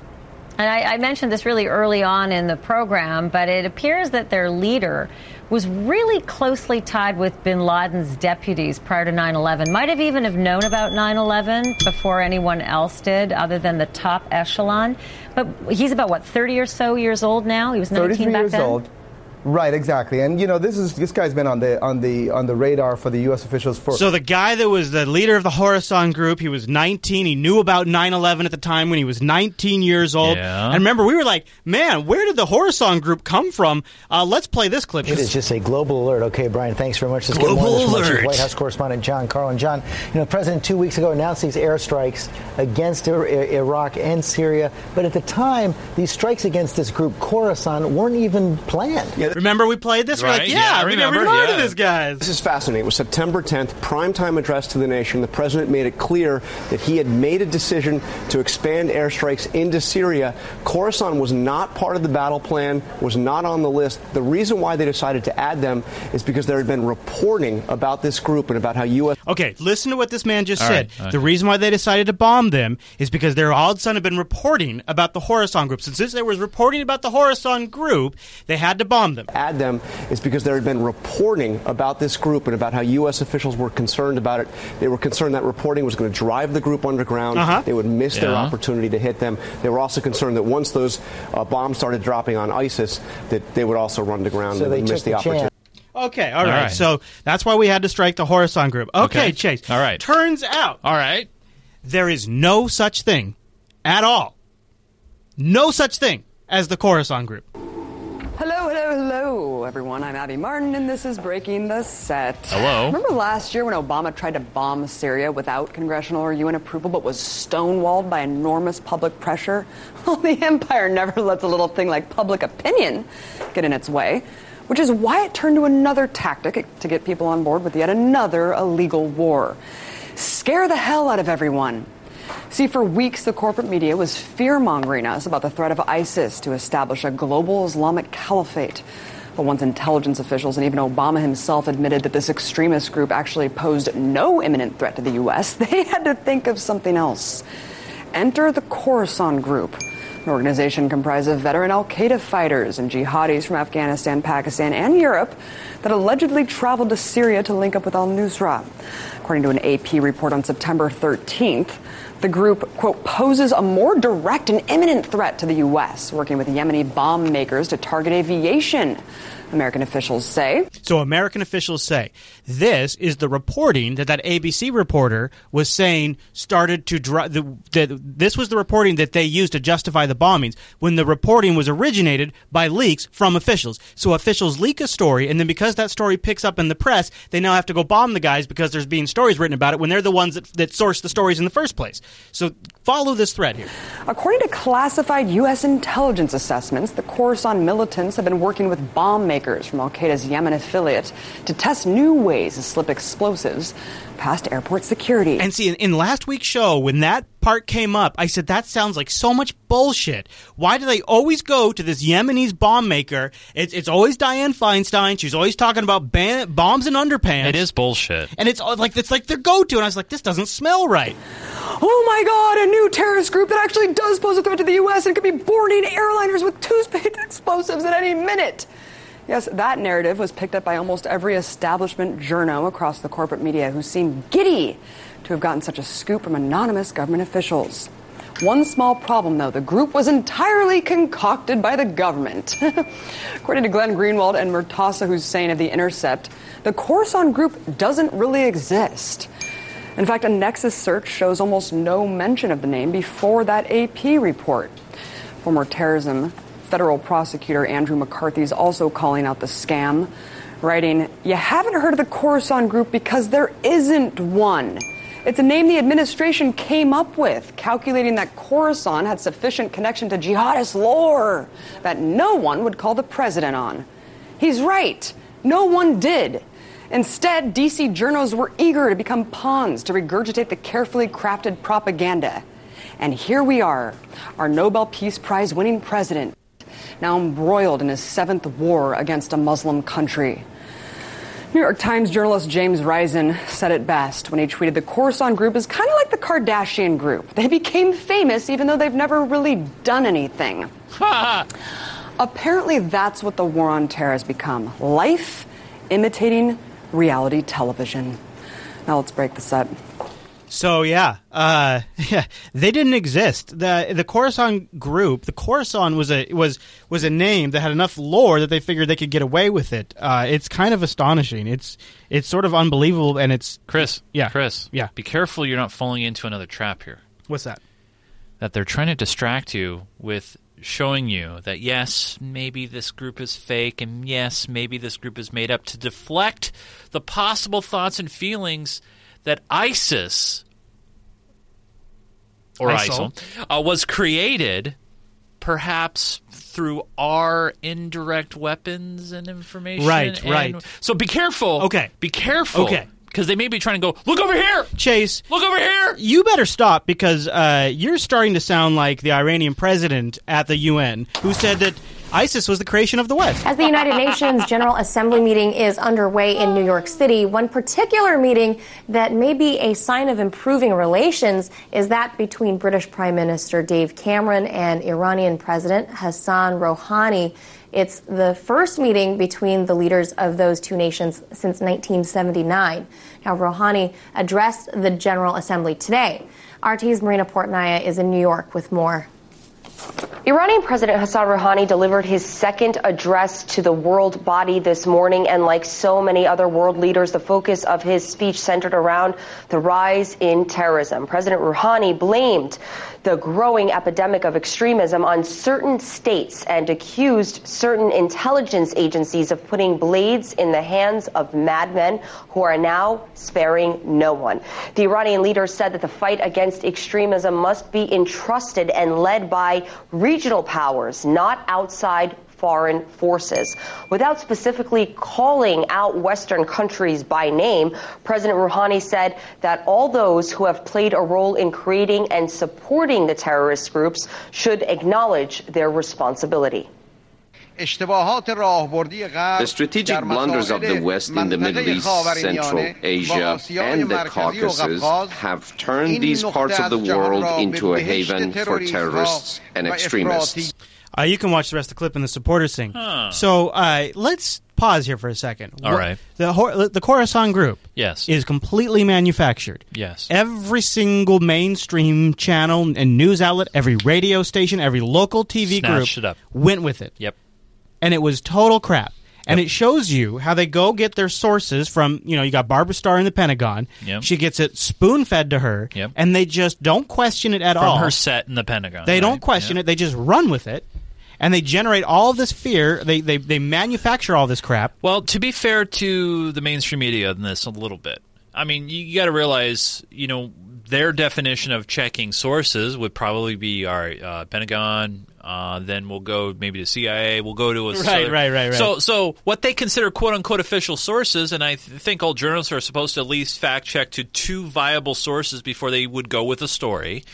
And I, I mentioned this really early on in the program, but it appears that their leader was really closely tied with bin Laden's deputies prior to 9 11. Might have even have known about 9 11 before anyone else did, other than the top echelon. But he's about, what, 30 or so years old now? He was 19 33 back years then? old. Right, exactly. And you know, this is this guy's been on the on the on the radar for the U.S. officials for. So the guy that was the leader of the Khorasan group, he was 19. He knew about 9/11 at the time when he was 19 years old. Yeah. And remember, we were like, "Man, where did the Khorasan group come from?" Uh, let's play this clip. It is just a global alert. Okay, Brian, thanks very much. Let's get Global more this from our chief alert. White House correspondent John Karl. And John, you know, the president two weeks ago announced these airstrikes against Ir- Ir- Iraq and Syria, but at the time, these strikes against this group Khorasan weren't even planned. [LAUGHS] Remember we played this? We're like, "Yeah, we never heard of this guys. This is fascinating. It was September 10th, primetime address to the nation. The president made it clear that he had made a decision to expand airstrikes into Syria. Khorasan was not part of the battle plan, was not on the list. The reason why they decided to add them is because there had been reporting about this group and about how U.S. Okay, listen to what this man just All said. right, The okay. reason why they decided to bomb them is because there all of a sudden have been reporting about the Khorasan group. Since there was reporting about the Khorasan group, they had to bomb them. Add them is because there had been reporting about this group and about how U.S. officials were concerned about it. They were concerned that reporting was going to drive the group underground. Uh-huh. They would miss their opportunity to hit them. They were also concerned that once those uh, bombs started dropping on ISIS, that they would also run to ground So and they would miss the the opportunity. Okay, all All right. right. So that's why we had to strike the Khorasan group. Okay, Okay. Chase. All right. Turns out. All right. There is no such thing at all. No such thing as the Khorasan group. Hello, everyone. I'm Abby Martin, and this is Breaking the Set. Hello. Remember last year when Obama tried to bomb Syria without congressional or UN approval, but was stonewalled by enormous public pressure? [LAUGHS] Well, the empire never lets a little thing like public opinion get in its way, which is why it turned to another tactic to get people on board with yet another illegal war. Scare the hell out of everyone. See, for weeks, the corporate media was fear mongering us about the threat of ISIS to establish a global Islamic caliphate. But once intelligence officials and even Obama himself admitted that this extremist group actually posed no imminent threat to the U.S., [LAUGHS] they had to think of something else. Enter the Khorasan Group, an organization comprised of veteran Al Qaeda fighters and jihadis from Afghanistan, Pakistan, and Europe that allegedly traveled to Syria to link up with al Nusra. According to an AP report on September 13th, the group, quote, poses a more direct and imminent threat to the U.S., working with Yemeni bomb makers to target aviation, American officials say. So American officials say this is the reporting that that ABC reporter was saying started to drive. This was the reporting that they used to justify the bombings when the reporting was originated by leaks from officials. So officials leak a story, and then because that story picks up in the press, they now have to go bomb the guys because there's being stories written about it when they're the ones that, that source the stories in the first place. So follow this thread here. According to classified U.S. intelligence assessments, the Khorasan militants have been working with bomb makers from Al Qaeda's Yemen affiliate to test new ways to slip explosives past airport security. And see, in, in last week's show, when that part came up, I said that sounds like so much bullshit. Why do they always go to this Yemenis bomb maker? It's, it's always Dianne Feinstein. She's always talking about ban- bombs and underpants. It is bullshit. and it's uh, like it's like their go-to. And I was like, this doesn't smell right. Oh my God, a new terrorist group that actually does pose a threat to the U.S. and could be boarding airliners with toothpaste [LAUGHS] explosives at any minute. Yes, that narrative was picked up by almost every establishment journo across the corporate media who seemed giddy to have gotten such a scoop from anonymous government officials. One small problem, though the group was entirely concocted by the government. [LAUGHS] According to Glenn Greenwald and Murtaza Hussain of The Intercept, the Khorasan group doesn't really exist. In fact, a Nexis search shows almost no mention of the name before that AP report. Former terrorism federal prosecutor Andrew McCarthy is also calling out the scam, writing, You haven't heard of the Khorasan group because there isn't one. It's a name the administration came up with, calculating that Khorasan had sufficient connection to jihadist lore that no one would call the president on. He's right. No one did. Instead, DC journals were eager to become pawns to regurgitate the carefully crafted propaganda. And here we are, our Nobel Peace Prize winning president, now embroiled in his seventh war against a Muslim country. New York Times journalist James Risen said it best when he tweeted the Khorasan group is kind of like the Kardashian group. They became famous even though they've never really done anything. [LAUGHS] Apparently, that's what the war on terror has become life imitating reality television. Now let's break this up. So yeah, uh, [LAUGHS] yeah, they didn't exist. the The Khorasan group, the Khorasan was a was was a name that had enough lore that they figured they could get away with it. Uh, it's kind of astonishing. It's it's sort of unbelievable, and it's Chris. Yeah, Chris. Yeah, be careful you're not falling into another trap here. What's that? That they're trying to distract you with showing you that yes, maybe this group is fake, and yes, maybe this group is made up to deflect the possible thoughts and feelings that ISIS or ISIL, ISIL uh, was created perhaps through our indirect weapons and information. Right, and right. So be careful. Okay. Be careful. Okay. Because they may be trying to go, look over here! Chase. Look over here! You better stop because uh, you're starting to sound like the Iranian president at the UN who said that ISIS was the creation of the West. As the United Nations General Assembly meeting is underway in New York City, one particular meeting that may be a sign of improving relations is that between British Prime Minister Dave Cameron and Iranian President Hassan Rouhani. It's the first meeting between the leaders of those two nations since 1979. Now, Rouhani addressed the General Assembly today. RT's Marina Portnaya is in New York with more. Iranian President Hassan Rouhani delivered his second address to the world body this morning, and like so many other world leaders, the focus of his speech centered around the rise in terrorism. President Rouhani blamed the growing epidemic of extremism on certain states and accused certain intelligence agencies of putting blades in the hands of madmen who are now sparing no one. The Iranian leader said that the fight against extremism must be entrusted and led by regional powers, not outside foreign forces. Without specifically calling out Western countries by name, President Rouhani said that all those who have played a role in creating and supporting the terrorist groups should acknowledge their responsibility. The strategic blunders of the West in the Middle East, Central Asia, and the Caucasus have turned these parts of the world into a haven for terrorists and extremists. Uh, you can watch the rest of the clip in the supporters thing. Huh. So uh, let's pause here for a second. All right. The the Khorasan group yes. is completely manufactured. Yes. Every single mainstream channel and news outlet, every radio station, every local TV Snatched group it up. went with it. Yep. And it was total crap. And it shows you how they go get their sources from, you know, you got Barbara Starr in the Pentagon. Yep. She gets it spoon fed to her. Yep. And they just don't question it at From all. her set in the Pentagon. They don't question it. They just run with it. And they generate all this fear. They, they, they manufacture all this crap. Well, to be fair to the mainstream media in this a little bit, I mean, you, got to realize, you know, their definition of checking sources would probably be our uh, Pentagon. Uh, then we'll go maybe to CIA. We'll go to a Right, right, right, right. So, so what they consider "quote unquote" official sources, and I th- think all journalists are supposed to at least fact check to two viable sources before they would go with a story.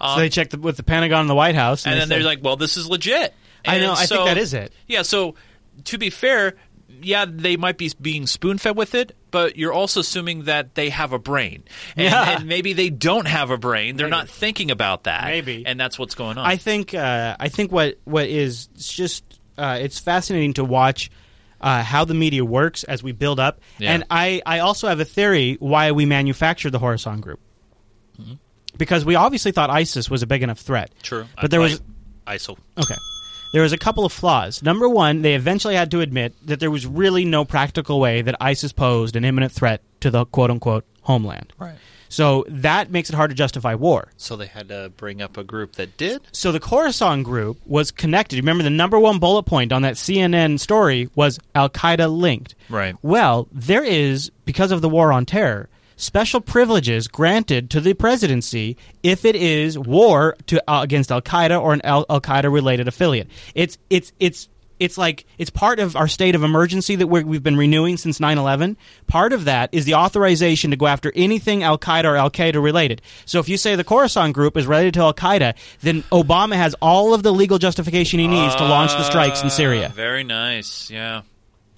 Um, so they check the, with the Pentagon and the White House. and they then say- they're like, "Well, this is legit." I know, And I think so- that is it. Yeah. So to be fair, yeah, they might be being spoon fed with it, but you're also assuming that they have a brain, and, Yeah. and maybe they don't have a brain. They're not thinking about that. Maybe. and that's what's going on. I think uh, I think what what is it's just uh, it's fascinating to watch uh, how the media works as we build up, Yeah. and I I also have a theory why we manufactured the Khorasan Group. Mm-hmm. because we obviously thought ISIS was a big enough threat. True, but there was ISIL. Okay. There was a couple of flaws. Number one, they eventually had to admit that there was really no practical way that ISIS posed an imminent threat to the quote unquote homeland. Right. So that makes it hard to justify war. So they had to bring up a group that did. So the Khorasan group was connected. Remember, the number one bullet point on that CNN story was Al Qaeda linked. Right. Well, there is, because of the war on terror, special privileges granted to the presidency if it is war to uh, against Al Qaeda or an Al Qaeda related affiliate. It's it's it's it's like it's part of our state of emergency that we have been renewing since 9-11 part of that is the authorization to go after anything al-qaeda or al-qaeda related. So if you say the khorasan group is related to al-qaeda then obama has all of the legal justification he needs uh, to launch the strikes in syria. very nice. Yeah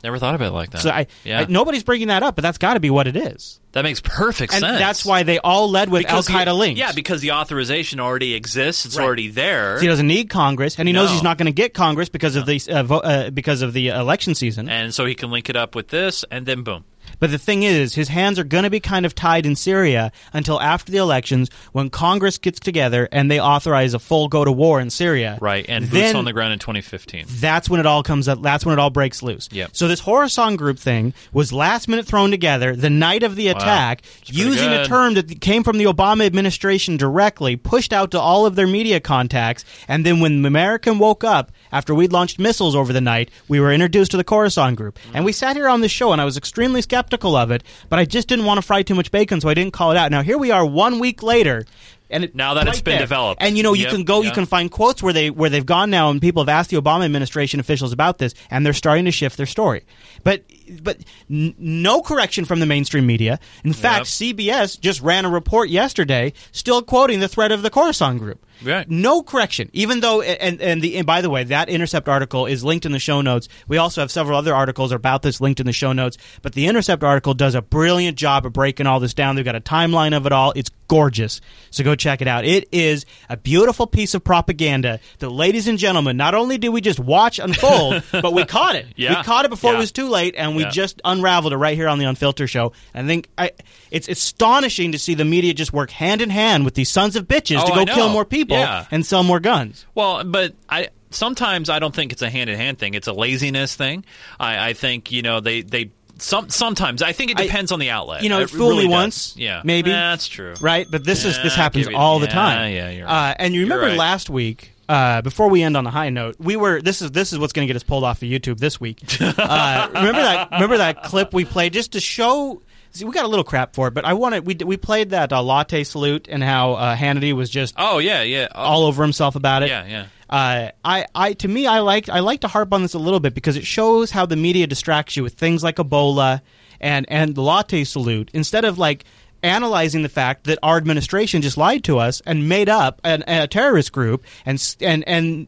Never thought of it like that. So I, yeah. I, nobody's bringing that up, but that's got to be what it is. That makes perfect and sense. That's why they all led with Al Qaeda links. Yeah, because the authorization already exists; it's right. already there. So he doesn't need Congress, and he no. knows he's not going to get Congress because no. of the uh, vo- uh, because of the election season. And so he can link it up with this, and then boom. But the thing is, his hands are going to be kind of tied in Syria until after the elections when Congress gets together and they authorize a full go to war in Syria. Right, and boots then, on the ground in 2015. That's when it all comes up. That's when it all breaks loose. Yep. So this Khorasan group thing was last minute thrown together the night of the attack wow. using good. a term that came from the Obama administration directly, pushed out to all of their media contacts, and then when American woke up after we'd launched missiles over the night, we were introduced to the Khorasan group. And we sat here on this show and I was extremely skeptical of it, but I just didn't want to fry too much bacon, so I didn't call it out. Now here we are one week later and it, now that right it's been there. developed, and you know you yep, can go, yep. you can find quotes where they where they've gone now, and people have asked the Obama administration officials about this, and they're starting to shift their story. But but n- no correction from the mainstream media. In fact, CBS just ran a report yesterday, still quoting the threat of the Khorasan group. Right. No correction, even though and and the and by the way, that Intercept article is linked in the show notes. We also have several other articles about this linked in the show notes. But the Intercept article does a brilliant job of breaking all this down. They've got a timeline of it all. It's gorgeous. So go check it out. It is a beautiful piece of propaganda that, ladies and gentlemen, not only did we just watch unfold, [LAUGHS] but we caught it. Yeah. We caught it before Yeah. it was too late, and we Yeah. just unraveled it right here on the Unfiltered Show. I think I, it's astonishing to see the media just work hand in hand with these sons of bitches Oh, to go kill more people and sell more guns. Well, but I sometimes I don't think it's a hand in hand thing. It's a laziness thing. I, I think you know they they. Some, sometimes I think it I- depends on the outlet. You know, It fool really me does. once, yeah, maybe that's true. right? But this is this happens it- all the time. yeah, you're right. Uh, and you remember right. last week. Uh, before we end on a high note, we were this is this is what's going to get us pulled off of YouTube this week. [LAUGHS] Uh, remember that remember that clip we played just to show. See, we got a little crap for it, but I wanted we we played that uh, latte salute and how uh, Hannity was just Oh yeah, yeah. Oh, all over himself about it. yeah, yeah. Uh, I, I, to me, I like, I like to harp on this a little bit because it shows how the media distracts you with things like Ebola and and the latte salute instead of like analyzing the fact that our administration just lied to us and made up an, a terrorist group and and and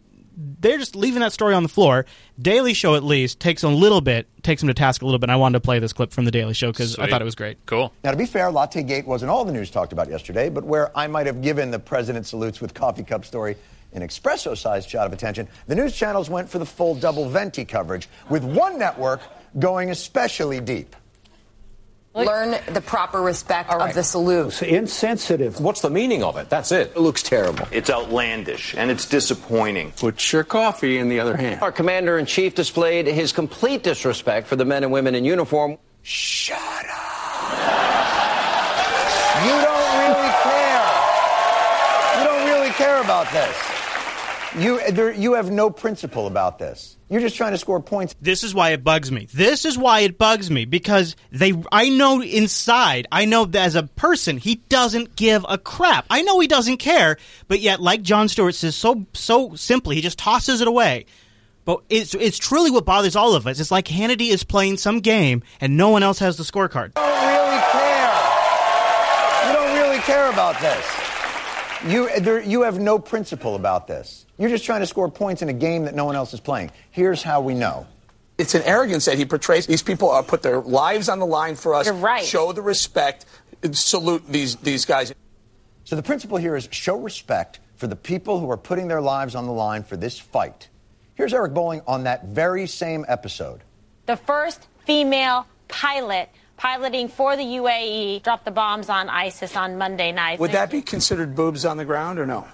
they're just leaving that story on the floor. Daily Show at least takes a little bit, takes them to task a little bit. And I wanted to play this clip from the Daily Show because I thought it was great. Cool. Now, to be fair, Latte Gate wasn't all the news talked about yesterday, but where I might have given the president salutes with coffee cup story an espresso sized shot of attention, the news channels went for the full double venti coverage, with one network going especially deep. Learn the proper respect of the salute. It's insensitive. What's the meaning of it? That's it. It looks terrible. It's outlandish and it's disappointing. Put your coffee in the other hand. Our commander in chief displayed his complete disrespect for the men and women in uniform. Shut up. You don't really care. You don't really care about this. You, there, you have no principle about this. You're just trying to score points. This is why it bugs me. This is why it bugs me because they I know inside, I know that as a person, he doesn't give a crap. I know he doesn't care, but yet like Jon Stewart says so so simply, he just tosses it away. But it's it's truly what bothers all of us. It's like Hannity is playing some game and no one else has the scorecard. You don't really care. You don't really care about this. You, there, you have no principle about this. You're just trying to score points in a game that no one else is playing. Here's how we know. It's an arrogance that he portrays. These people uh, put their lives on the line for us. You're right. Show the respect. Salute these these guys. So the principle here is show respect for the people who are putting their lives on the line for this fight. Here's Eric Bolling on that very same episode. the first female pilot piloting for the UAE dropped the bombs on ISIS on Monday night. Would that be considered boobs on the ground or no?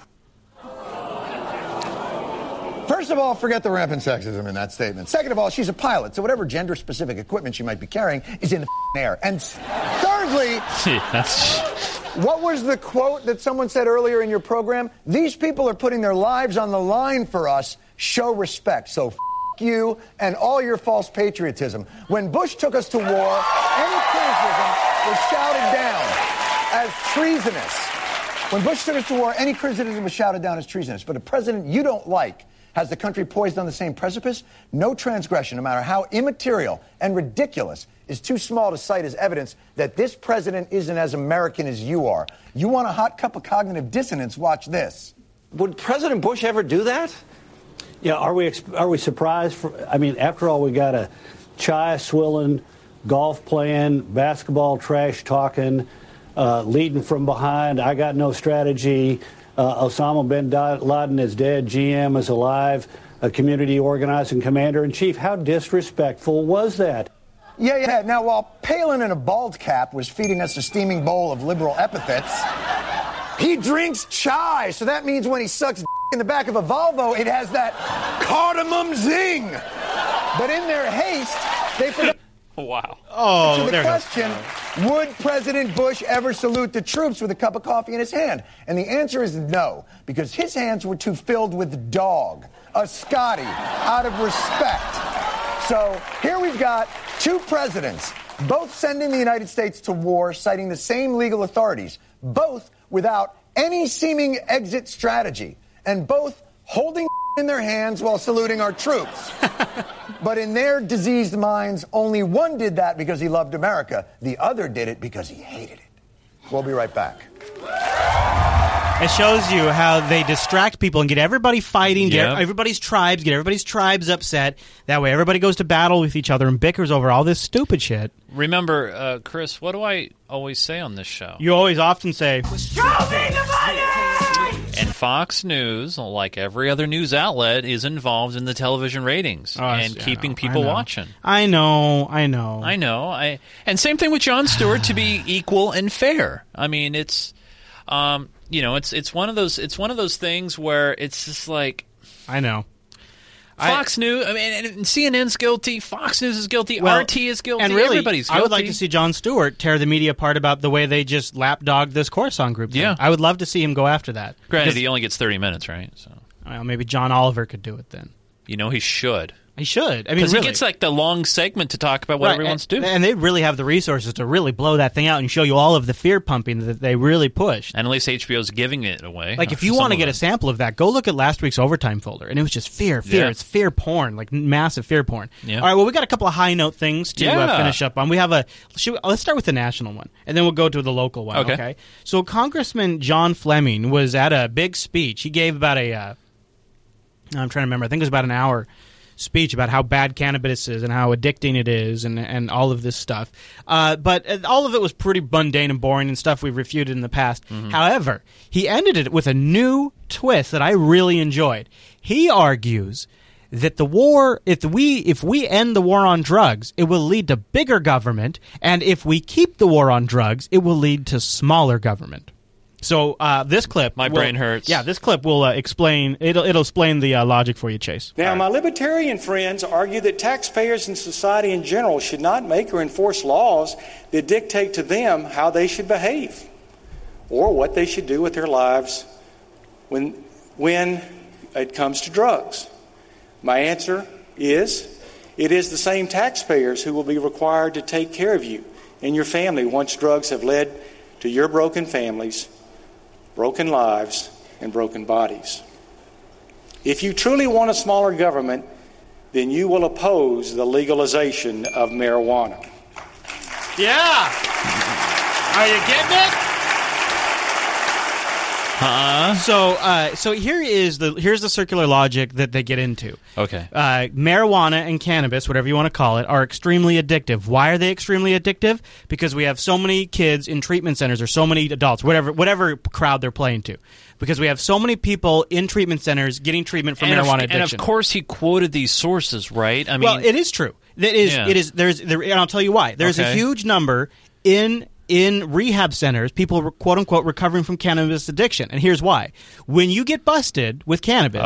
First of all, forget the rampant sexism in that statement. Second of all, she's a pilot, so whatever gender specific equipment she might be carrying is in the air. And thirdly, [LAUGHS] what was the quote that someone said earlier in your program? These people are putting their lives on the line for us. Show respect. So you and all your false patriotism. When Bush took us to war, any criticism was shouted down as treasonous. When Bush took us to war, any criticism was shouted down as treasonous. But a president you don't like has the country poised on the same precipice? No transgression, no matter how immaterial and ridiculous, is too small to cite as evidence that this president isn't as American as you are. You want a hot cup of cognitive dissonance? Watch this. Would President Bush ever do that? Yeah, are we are we surprised? For, I mean, after all, we got a chai swilling, golf playing, basketball trash talking, uh, leading from behind. I got no strategy. Uh, Osama bin Laden is dead. GM is alive. A community organizing commander in chief. How disrespectful was that? Yeah, yeah. Now, while Palin in a bald cap was feeding us a steaming bowl of liberal epithets, he drinks chai. So that means when he sucks in the back of a Volvo, it has that cardamom zing. But in their haste, they forgot. [LAUGHS] Wow. Oh, so the there question, would President Bush ever salute the troops with a cup of coffee in his hand? And the answer is no, because his hands were too filled with dog, a Scotty, out of respect. So here we've got two presidents, both sending the United States to war, citing the same legal authorities, both without any seeming exit strategy, and both holding in their hands while saluting our troops. [LAUGHS] but in their diseased minds, only one did that because he loved America. The other did it because he hated it. We'll be right back. It shows you how they distract people and get everybody fighting, get Yep. everybody's tribes, get everybody's tribes upset. That way, everybody goes to battle with each other and bickers over all this stupid shit. Remember, uh, Chris, what do I always say on this show? You always often say, And Fox News, like every other news outlet, is involved in the television ratings Oh, and keeping know, I people watching. I know, I know. I know. I and same thing with Jon Stewart to be [SIGHS] equal and fair. I mean, it's um, you know, it's it's one of those it's one of those things where it's just like I know. Fox News. I mean, and, and CNN's guilty. Fox News is guilty. Well, RT is guilty. And really, everybody's guilty. I would like to see Jon Stewart tear the media apart about the way they just lapdog this Coruscant group. thing. Yeah. I would love to see him go after that. Granted, he only gets thirty minutes, right? So well, maybe John Oliver could do it then. you know he should. He should. I mean, because really. he gets like the long segment to talk about Right, whatever he and- wants to do. And they really have the resources to really blow that thing out and show you all of the fear pumping that they really pushed. And at least HBO's giving it away. Like, if you want to get a sample of that, go look at last week's overtime folder, and it was just fear, fear. Yeah. It's fear porn, like massive fear porn. Yeah. All right, well, we got a couple of high note things to uh, finish up on. We have a. Should we- let's start with the national one, and then we'll go to the local one. Okay. Okay. So Congressman John Fleming was at a big speech. He gave about a. Uh, I'm trying to remember. I think it was about an hour speech about how bad cannabis is and how addicting it is and and all of this stuff. Uh, but uh, all of it was pretty mundane and boring and stuff we've refuted in the past. However, he ended it with a new twist that I really enjoyed. He argues that the war if we if we end the war on drugs it will lead to bigger government and if we keep the war on drugs it will lead to smaller government so uh, this clip My will- brain hurts. yeah this clip will uh, explain it'll it'll explain the uh, logic for you chase Now, my libertarian friends argue that taxpayers and society in general should not make or enforce laws that dictate to them how they should behave or what they should do with their lives when, when it comes to drugs. My answer is it is the same taxpayers who will be required to take care of you and your family once drugs have led to your broken families, broken lives, and broken bodies. If you truly want a smaller government, then you will oppose the legalization of marijuana. Yeah. Are you getting it? Huh? So, uh, so here is the here's the circular logic that they get into. Okay. Uh, marijuana and cannabis, whatever you want to call it, are extremely addictive. Why are they extremely addictive? Because we have so many kids in treatment centers, or so many adults, whatever whatever crowd they're playing to. Because we have so many people in treatment centers getting treatment for and marijuana of, addiction. And of course, he quoted these sources, right? I mean, well, it is true. That is, Yeah. it is. There's, there, and I'll tell you why. There's a huge number in in rehab centers, people quote unquote recovering from cannabis addiction, and here's why: when you get busted with cannabis,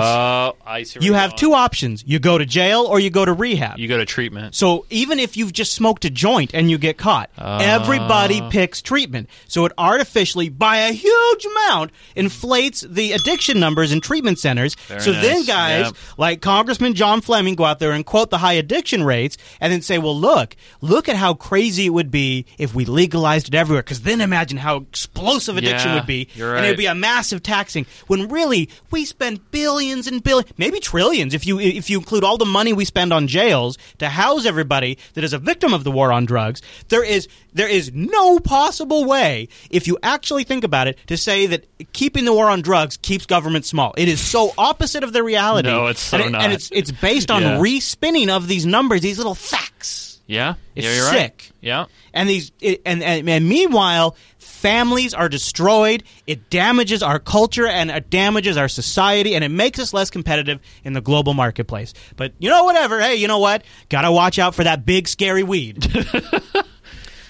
see. you have going. two options: you go to jail or you go to rehab. You go to treatment. So even if you've just smoked a joint and you get caught, Ah. everybody picks treatment. So it artificially, by a huge amount, inflates the addiction numbers in treatment centers. Very so then guys Yep. like Congressman John Fleming go out there and quote the high addiction rates and then say, well, look, look at how crazy it would be if we legalized it everywhere. Because then imagine how explosive addiction Yeah, would be. you're And it would be a massive taxing when really we spend billions and billions, maybe trillions if you if you include all the money we spend on jails to house everybody that is a victim of the war on drugs. There is there is no possible way if you actually think about it to say that keeping the war on drugs keeps government small. It is so opposite of the reality. No, it's so and it- not. and it's it's based on Yeah. respinning of these numbers, these little facts. Yeah, It's yeah, you're right. Yeah. And these it, and, and and meanwhile, families are destroyed. It damages our culture and it damages our society, and it makes us less competitive in the global marketplace. But you know, whatever. Hey, you know what? Got to watch out for that big scary weed. [LAUGHS]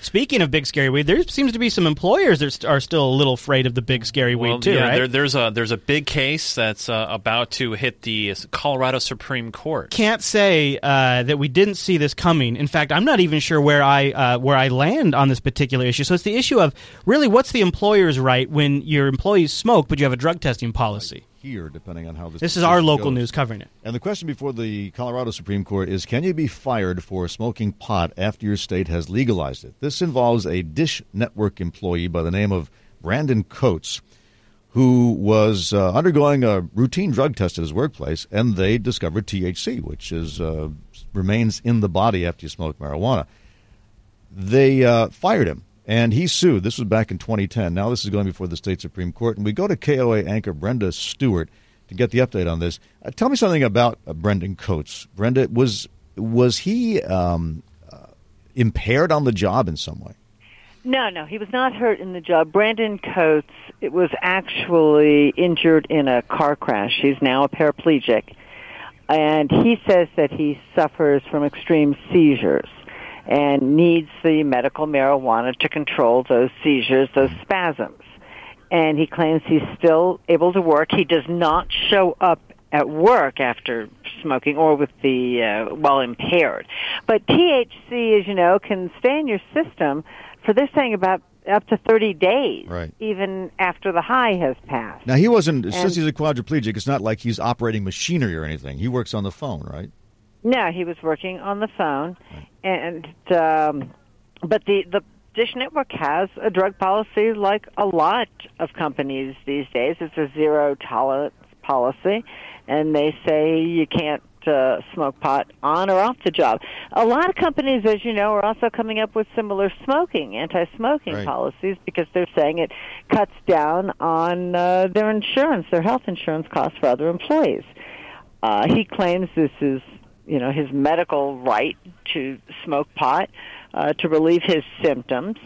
Speaking of big scary weed, there seems to be some employers that are still a little afraid of the big scary weed Well, too, yeah, right? there, there's a there's a big case that's uh, about to hit the Colorado Supreme Court. can't say uh, that we didn't see this coming. In fact, I'm not even sure where I uh, where I land on this particular issue. So it's the issue of really what's the employer's right when your employees smoke, but you have a drug testing policy. Here, depending on how this. This is our local goes. news covering it. And the question before the Colorado Supreme Court is: Can you be fired for smoking pot after your state has legalized it? This involves a Dish Network employee by the name of Brandon Coates, who was uh, undergoing a routine drug test at his workplace, and they discovered THC, which is uh, remains in the body after you smoke marijuana. They uh, fired him, and he sued. This was back in 2010. Now this is going before the state Supreme Court, and we go to KOA anchor Brenda Stewart to get the update on this. Uh, tell me something about uh, Brandon Coates. Brenda, was was he um, uh, impaired on the job in some way? No, no, he was not hurt in the job. Brandon Coates it was actually injured in a car crash. He's now a paraplegic. And he says that he suffers from extreme seizures and needs the medical marijuana to control those seizures, those spasms. And he claims he's still able to work. He does not show up at work after smoking or with the uh, while impaired. But THC, as you know, can stay in your system for this thing about up to 30 days, Right. even after the high has passed. Now he wasn't And- since he's a quadriplegic. It's not like he's operating machinery or anything. He works on the phone, right? No, he was working on the phone, and um, but the the Dish Network has a drug policy like a lot of companies these days. It's a zero tolerance policy, and they say you can't uh, smoke pot on or off the job. A lot of companies, as you know, are also coming up with similar smoking, anti-smoking Right. policies because they're saying it cuts down on uh, their insurance, their health insurance costs for other employees. Uh, he claims this is, you know, his medical right to smoke pot uh, to relieve his symptoms,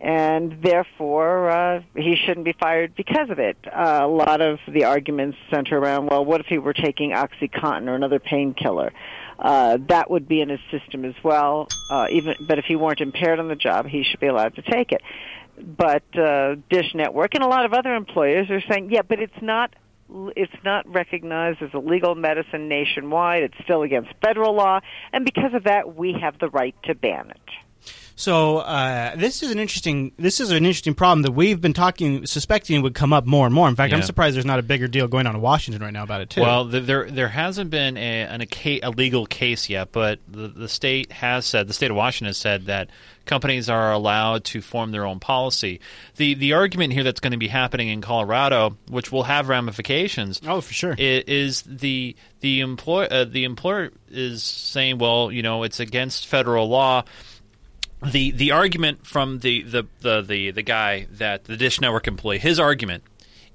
and therefore uh, he shouldn't be fired because of it. Uh, a lot of the arguments center around, well, what if he were taking OxyContin or another painkiller? Uh, that would be in his system as well. Uh, even, but if he weren't impaired on the job, he should be allowed to take it. But uh, Dish Network and a lot of other employers are saying, yeah, but it's not it's not recognized as a legal medicine nationwide. It's still against federal law, and because of that, we have the right to ban it. So uh, this is an interesting this is an interesting problem that we've been talking suspecting would come up more and more. In fact, I'm surprised there's not a bigger deal going on in Washington right now about it too. Well, th- there there hasn't been a, an, a, a legal case yet, but the, the state has said the state of Washington has said that companies are allowed to form their own policy. The the argument here that's going to be happening in Colorado, which will have ramifications. Oh, for sure. Is the the employ uh, the employer is saying, well, you know, it's against federal law the the argument from the the, the, the the guy that the Dish Network employee, his argument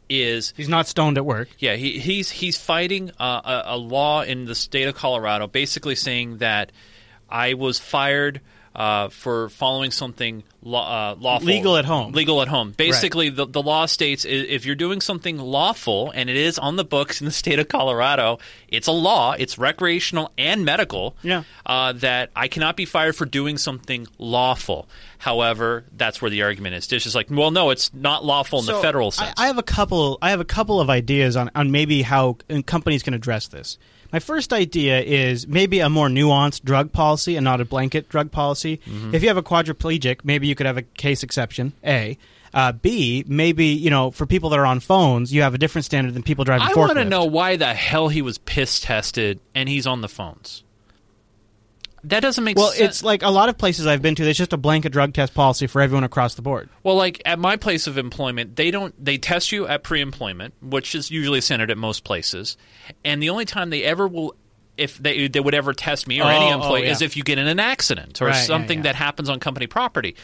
is he's not stoned at work. Yeah, he, he's he's fighting uh, a, a law in the state of Colorado, basically saying that I was fired uh, for following something law, uh, lawful, Legal at home. legal at home. Basically, the, the law states if you're doing something lawful and it is on the books in the state of Colorado, it's a law. It's recreational and medical. Yeah. Uh, that I cannot be fired for doing something lawful. However, that's where the argument is. Dish is like, well, no, it's not lawful in the federal I, sense. I have a couple. I have a couple of ideas on, on maybe how companies can address this. My first idea is maybe a more nuanced drug policy and not a blanket drug policy. Mhm. If you have a quadriplegic, maybe you could have a case exception. A. Uh, B. Maybe you know for people that are on phones, you have a different standard than people driving. I want to know why the hell he was piss tested and he's on the phones. That doesn't make sense. Well, sense. it's like a lot of places I've been to. There's just a blanket drug test policy for everyone across the board. Well, like at my place of employment, they don't they test you at pre-employment, which is usually standard at most places, and the only time they ever will if they they would ever test me or any Oh, oh, employee is if you get in an accident or Right, yeah, something yeah. that happens on company property.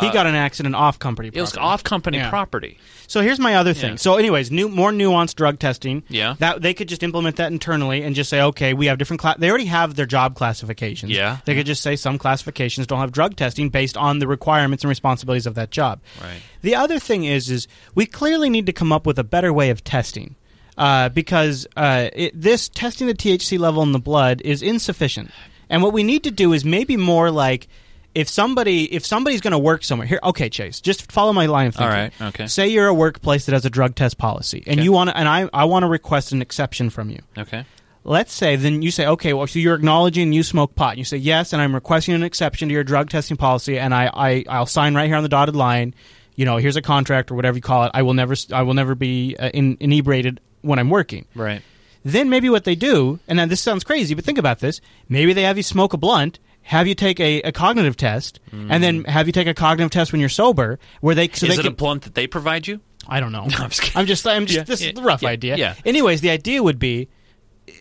He Uh, got an accident off company. It was property. off company Yeah. property. So here's my other thing. Yeah. So, anyways, new more nuanced drug testing. Yeah. that they could just implement that internally and just say, okay, we have different. Cla- they already have their job classifications. Yeah. they could just say some classifications don't have drug testing based on the requirements and responsibilities of that job. Right. The other thing is, is we clearly need to come up with a better way of testing. Uh, because uh, it, this testing the THC level in the blood is insufficient, and what we need to do is maybe more like if somebody if somebody's going to work somewhere here. Okay, Chase, just follow my line of thinking. right, okay. Say you're a workplace that has a drug test policy, and you want to, and I I want to request an exception from you. Okay. Let's say then you say, okay, well, so you're acknowledging you smoke pot. And you say yes, and I'm requesting an exception to your drug testing policy, and I, I I'll sign right here on the dotted line. You know, here's a contract or whatever you call it. I will never I will never be uh, in, inebriated when I'm working. Right. Then maybe what they do, and now this sounds crazy, but think about this. Maybe they have you smoke a blunt, have you take a, a cognitive test, and then have you take a cognitive test when you're sober, where they so Mm. is they it a blunt that they provide you? I don't know. [LAUGHS] I'm just. I'm just, I'm just, Yeah, this is the rough yeah, idea. yeah. Anyways, the idea would be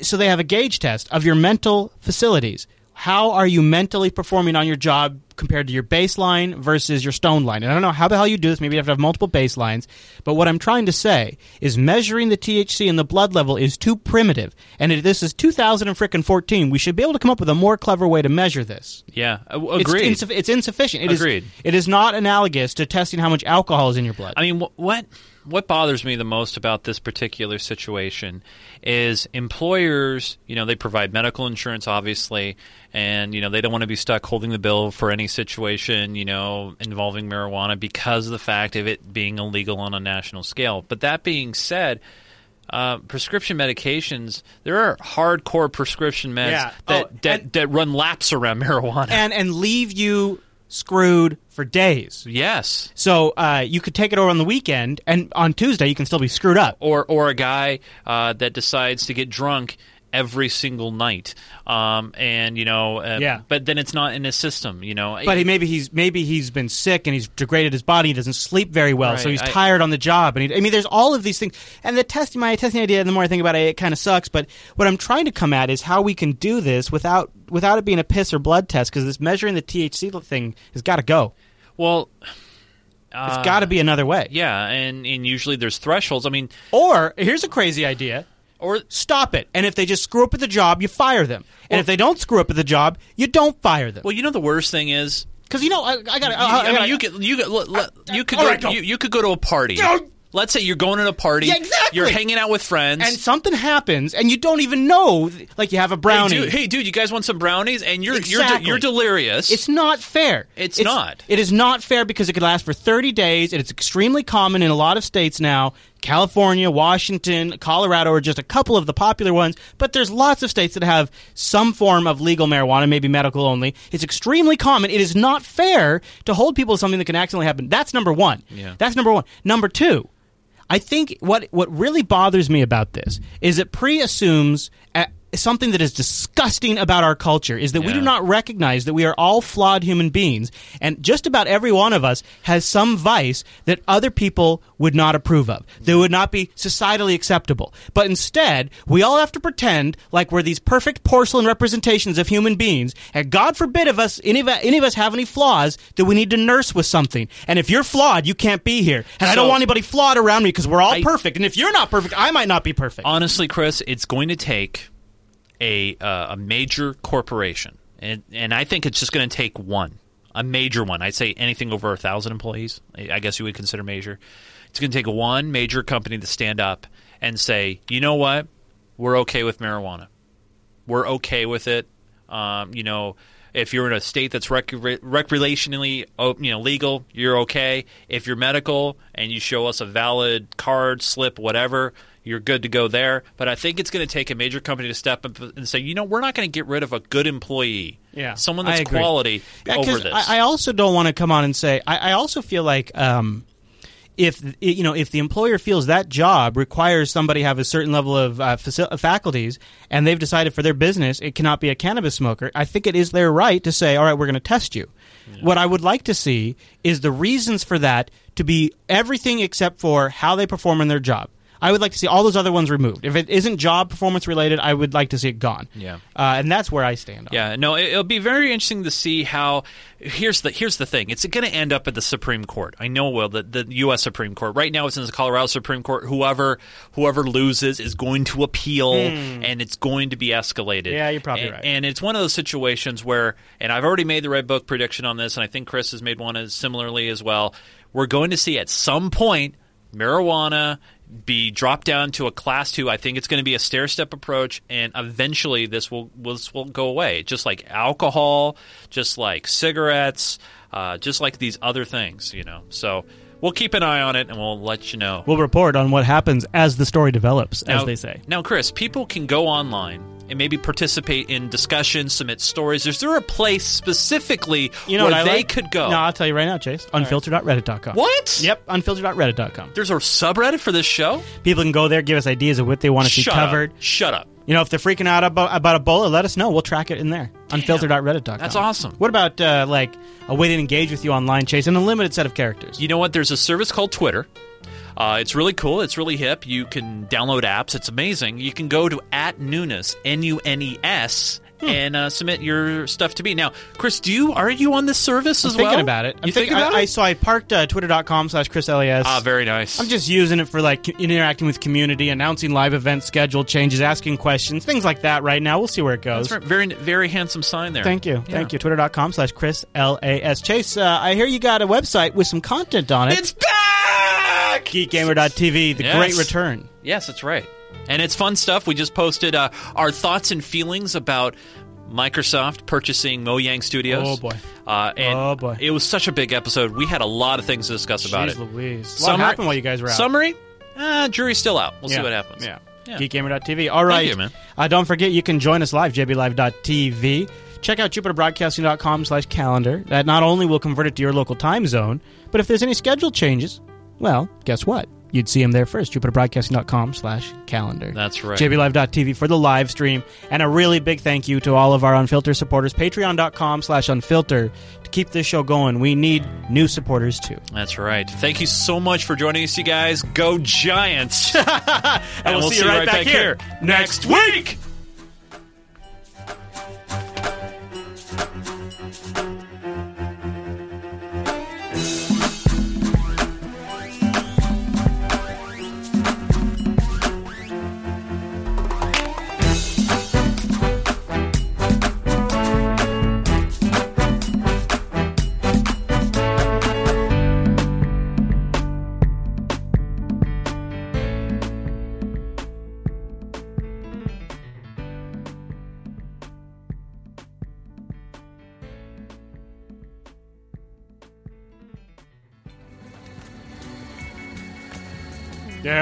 so they have a gauge test of your mental facilities. How are you mentally performing on your job compared to your baseline versus your stone line? And I don't know how the hell you do this. Maybe you have to have multiple baselines. But what I'm trying to say is measuring the THC in the blood level is too primitive. And if this is 2014. We should be able to come up with a more clever way to measure this. Yeah, uh, It's agreed. insuff- It's, insufficient. It is- Agreed. it is not analogous to testing how much alcohol is in your blood. I mean, wh- what what bothers me the most about this particular situation is employers. You know, they provide medical insurance, obviously, and you know they don't want to be stuck holding the bill for any situation you know involving marijuana because of the fact of it being illegal on a national scale. But that being said. Uh, prescription medications. There are hardcore prescription meds Yeah. that, Oh, that, that run laps around [LAUGHS] marijuana. and and leave you screwed for days. Yes. So uh, you could take it over on the weekend, and on Tuesday you can still be screwed up. or or a guy uh, that decides to get drunk every single night, um, and you know, uh, Yeah. But then it's not in his system, you know. But he, maybe he's maybe he's been sick and he's degraded his body. He doesn't sleep very well, so he's I- tired on the job. And he, I mean, there's all of these things. And the testing, my testing idea, the more I think about it, it kind of sucks. But what I'm trying to come at is how we can do this without without it being a piss or blood test, because this measuring the THC thing has got to go. Well, it's got to be another way. Yeah, and and usually there's thresholds. I mean, Or here's a crazy idea. Or stop it. And if they just screw up at the job, you fire them. And if they don't screw up at the job, you don't fire them. well, you know, the worst thing is Because you know, I, I got. You, I mean, you could you could you could go, right, you, you could go to a party. Let's say you're going to a party. Yeah, exactly. You're hanging out with friends. and something happens, and you don't even know. Like you have a brownie. Hey dude, hey, dude, you guys want some brownies? And you're you're de- you're delirious. It's not fair. It's not. It is not fair because it could last for 30 days, and it's extremely common in a lot of states now. California, Washington, Colorado are just a couple of the popular ones, but there's lots of states that have some form of legal marijuana, maybe medical only. It's extremely common. It is not fair to hold people to something that can accidentally happen. That's number one. Yeah. That's number one. Number two, I think what what really bothers me about this is it pre-assumes uh, something that is disgusting about our culture is that we do not recognize that we are all flawed human beings. And just about every one of us has some vice that other people would not approve of that would not be societally acceptable. But instead we all have to pretend like we're these perfect porcelain representations of human beings. And god forbid of us any of, any of us have any flaws that we need to nurse with something. And if you're flawed you can't be here. And i don't want anybody flawed around me because we're all perfect. And if you're not perfect i might not be perfect. Honestly, Chris, it's going to take a uh, a major corporation, and and I think it's just going to take one. a major one. I'd say anything over a thousand employees. I guess you would consider major. It's going to take one major company to stand up and say, you know what, we're okay with marijuana. We're okay with it. Um, you know, if you're in a state that's rec- recreationally, oh, you know, legal, you're okay. If you're medical and you show us a valid card, slip, whatever, you're good to go there. But I think it's going to take a major company to step up and say, you know, we're not going to get rid of a good employee, Yeah, someone that's quality Yeah, over 'cause this. I, I also don't want to come on and say. I, I also feel like um, if you know if the employer feels that job requires somebody have a certain level of uh, faci- faculties, and they've decided for their business it cannot be a cannabis smoker, I think it is their right to say, "All right, we're going to test you." What I would like to see is the reasons for that to be everything except for how they perform in their job. I would like to see all those other ones removed. If it isn't job performance related, I would like to see it gone. Yeah. uh, and that's where I stand. on it. Yeah, no, it, it'll be very interesting to see how. Here's the here's the thing. It's going to end up at the Supreme Court. I know it will the the U.S. Supreme Court. Right now, it's in the Colorado Supreme Court. Whoever whoever loses is going to appeal, Hmm. and it's going to be escalated. Yeah, you're probably And- right. And it's one of those situations where, and I've already made the Red Book prediction on this, and I think Chris has made one as similarly as well. We're going to see at some point marijuana be dropped down to a class two. I think it's going to be a stair step approach, and eventually this will this will go away. Just like alcohol, just like cigarettes, uh, just like these other things, you know. So we'll keep an eye on it, and we'll let you know. We'll report on what happens as the story develops, as they say. Now, Chris, people can go online and maybe participate in discussions, submit stories. Is there a place specifically You know where they like? could go? No, I'll tell you right now, Chase. Unfiltered.reddit.com. What? Yep, unfiltered.reddit.com. There's a subreddit for this show? People can go there, give us ideas of what they want to see Shut up. covered. Shut up. You know, if they're freaking out about, about Ebola, let us know. We'll track it in there. Unfiltered.reddit.com. That's awesome. What about, uh, like, a way to engage with you online, Chase, in a limited set of characters? You know what? There's a service called Twitter. Uh, it's really cool. It's really hip. You can download apps. It's amazing. You can go to at Nunes, N U N E S, Hmm. and uh, submit your stuff to me. Now, Chris, do you are you on this service I'm as thinking well? about it. I'm You thinking, thinking about I, I, it? so I parked uh, twitter.com slash Chris LAS. Ah, very nice. I'm just using it for like interacting with community, announcing live events, schedule changes, asking questions, things like that right now. We'll see where it goes. That's right. Very very handsome sign there. Thank you. Yeah. Thank you. Twitter.com slash Chris L-A-S. Chase, uh, I hear you got a website with some content on it. It's back! GeekGamer.tv, the Yes. great return. Yes, that's right. And it's fun stuff. We just posted uh, our thoughts and feelings about Microsoft purchasing Mojang Studios. Oh, boy. Uh, and Oh, boy. It was such a big episode. We had a lot of things to discuss about Jeez it. Louise. What happened while you guys were out? Summary? Uh, jury's still out. We'll Yeah. see what happens. Yeah. Yeah. GeekGamer.tv. All right. you, man. Uh, don't forget, you can join us live, jblive.tv. Check out jupiterbroadcasting.com slash calendar. That not only will convert it to your local time zone, but if there's any schedule changes, well, guess what? You'd see them there first, jupiterbroadcasting.com slash calendar. That's right. jblive.tv for the live stream. And a really big thank you to all of our Unfiltered supporters. Patreon.com slash unfilter to keep this show going. We need new supporters, too. That's right. Thank you so much for joining us, you guys. Go Giants! [LAUGHS] and, we'll see you right back here next week.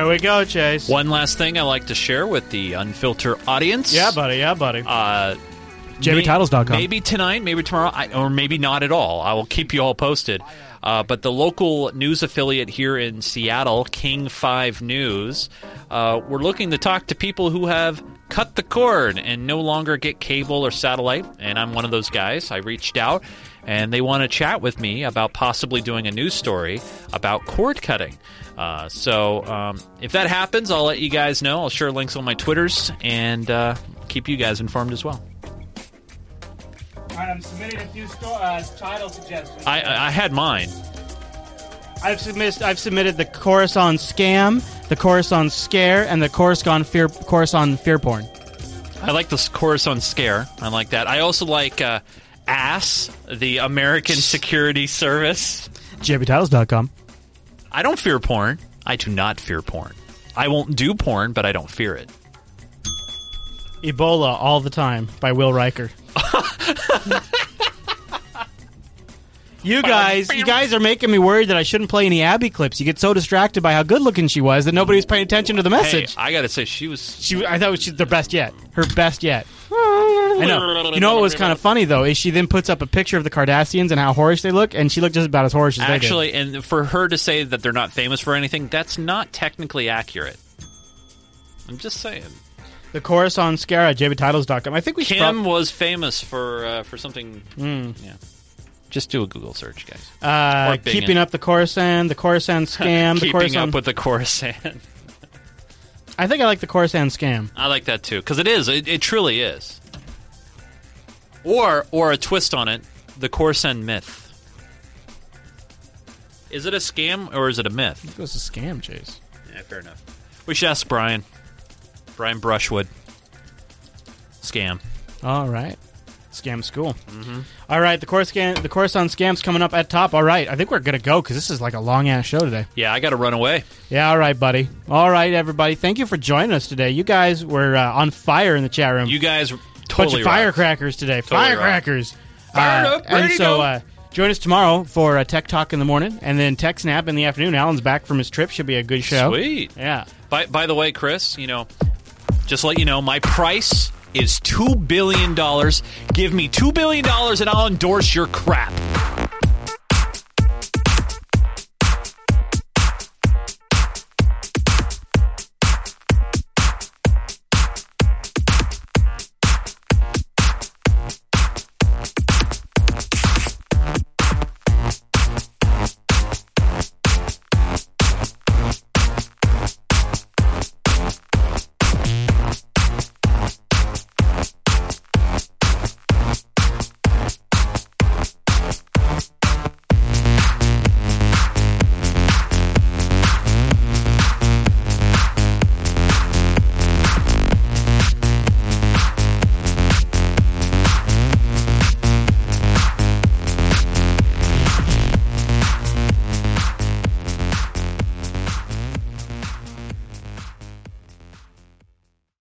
There we go, Chase. One last thing I like to share with the Unfilter audience. Yeah, buddy. Yeah, buddy. Uh, JBTitles.com. Maybe tonight, maybe tomorrow, I, or maybe not at all. I will keep you all posted. Uh, but the local news affiliate here in Seattle, King 5 News, uh, we're looking to talk to people who have cut the cord and no longer get cable or satellite. And I'm one of those guys. I reached out and they want to chat with me about possibly doing a news story about cord cutting. Uh, so um, if that happens, I'll let you guys know. I'll share links on my Twitters and uh, keep you guys informed as well. All right, I'm submitting a few sto- uh, title suggestions. I, I I had mine. I've submitted I've submitted the Khorasan scam, the Khorasan scare, and the Khorasan fear Khorasan fear porn. I like the Khorasan scare. I like that. I also like uh, ass, the American Security Service. JBTitles.com. I don't fear porn. I do not fear porn. I won't do porn, but I don't fear it. Ebola all the time by Will Riker. [LAUGHS] you guys, you guys are making me worried that I shouldn't play any Abby clips. You get so distracted by how good looking she was that nobody was paying attention to the message. Hey, I gotta say, she was. She, I thought it was she, their best yet. Her best yet. I know. You know what was kind of funny though is she then puts up a picture of the Kardashians and how whorish they look, and she looked just about as whorish as Actually, and for her to say that they're not famous for anything, that's not technically accurate. I'm just saying. The Khorasan Scara, JBTitles.com. I think we Kim prob- was famous for uh, for something. Mm. Yeah. Just do a Google search, guys. uh, Or Bing keeping it. up the Khorasan, the Khorasan [LAUGHS] scam, the Keeping Khorasan. up with the Khorasan. I think I like the Khorasan scam. I like that too because it is. It, it truly is. Or or a twist on it, the Khorasan myth. Is it a scam or is it a myth? It was a scam, Chase. Yeah, fair enough. We should ask Brian. Brian Brushwood. Scam. All right. Scam school. Mm-hmm. All right, the Khorasan, the Khorasan scam's coming up at top. All right, I think we're gonna go because this is like a long ass show today. Yeah, I got to run away. Yeah, all right, buddy. All right, everybody. Thank you for joining us today. You guys were uh, on fire in the chat room. You guys bunch totally of firecrackers today. Totally firecrackers. Fired Uh, up, ready and to so go. uh, join us tomorrow for a Tech Talk in the morning, and then Tech Snap in the afternoon. Alan's back from his trip. Should be a good show. Sweet. Yeah. By by the way, Chris, you know, just to let you know, my price is two billion dollars. Give me two billion dollars, and I'll endorse your crap.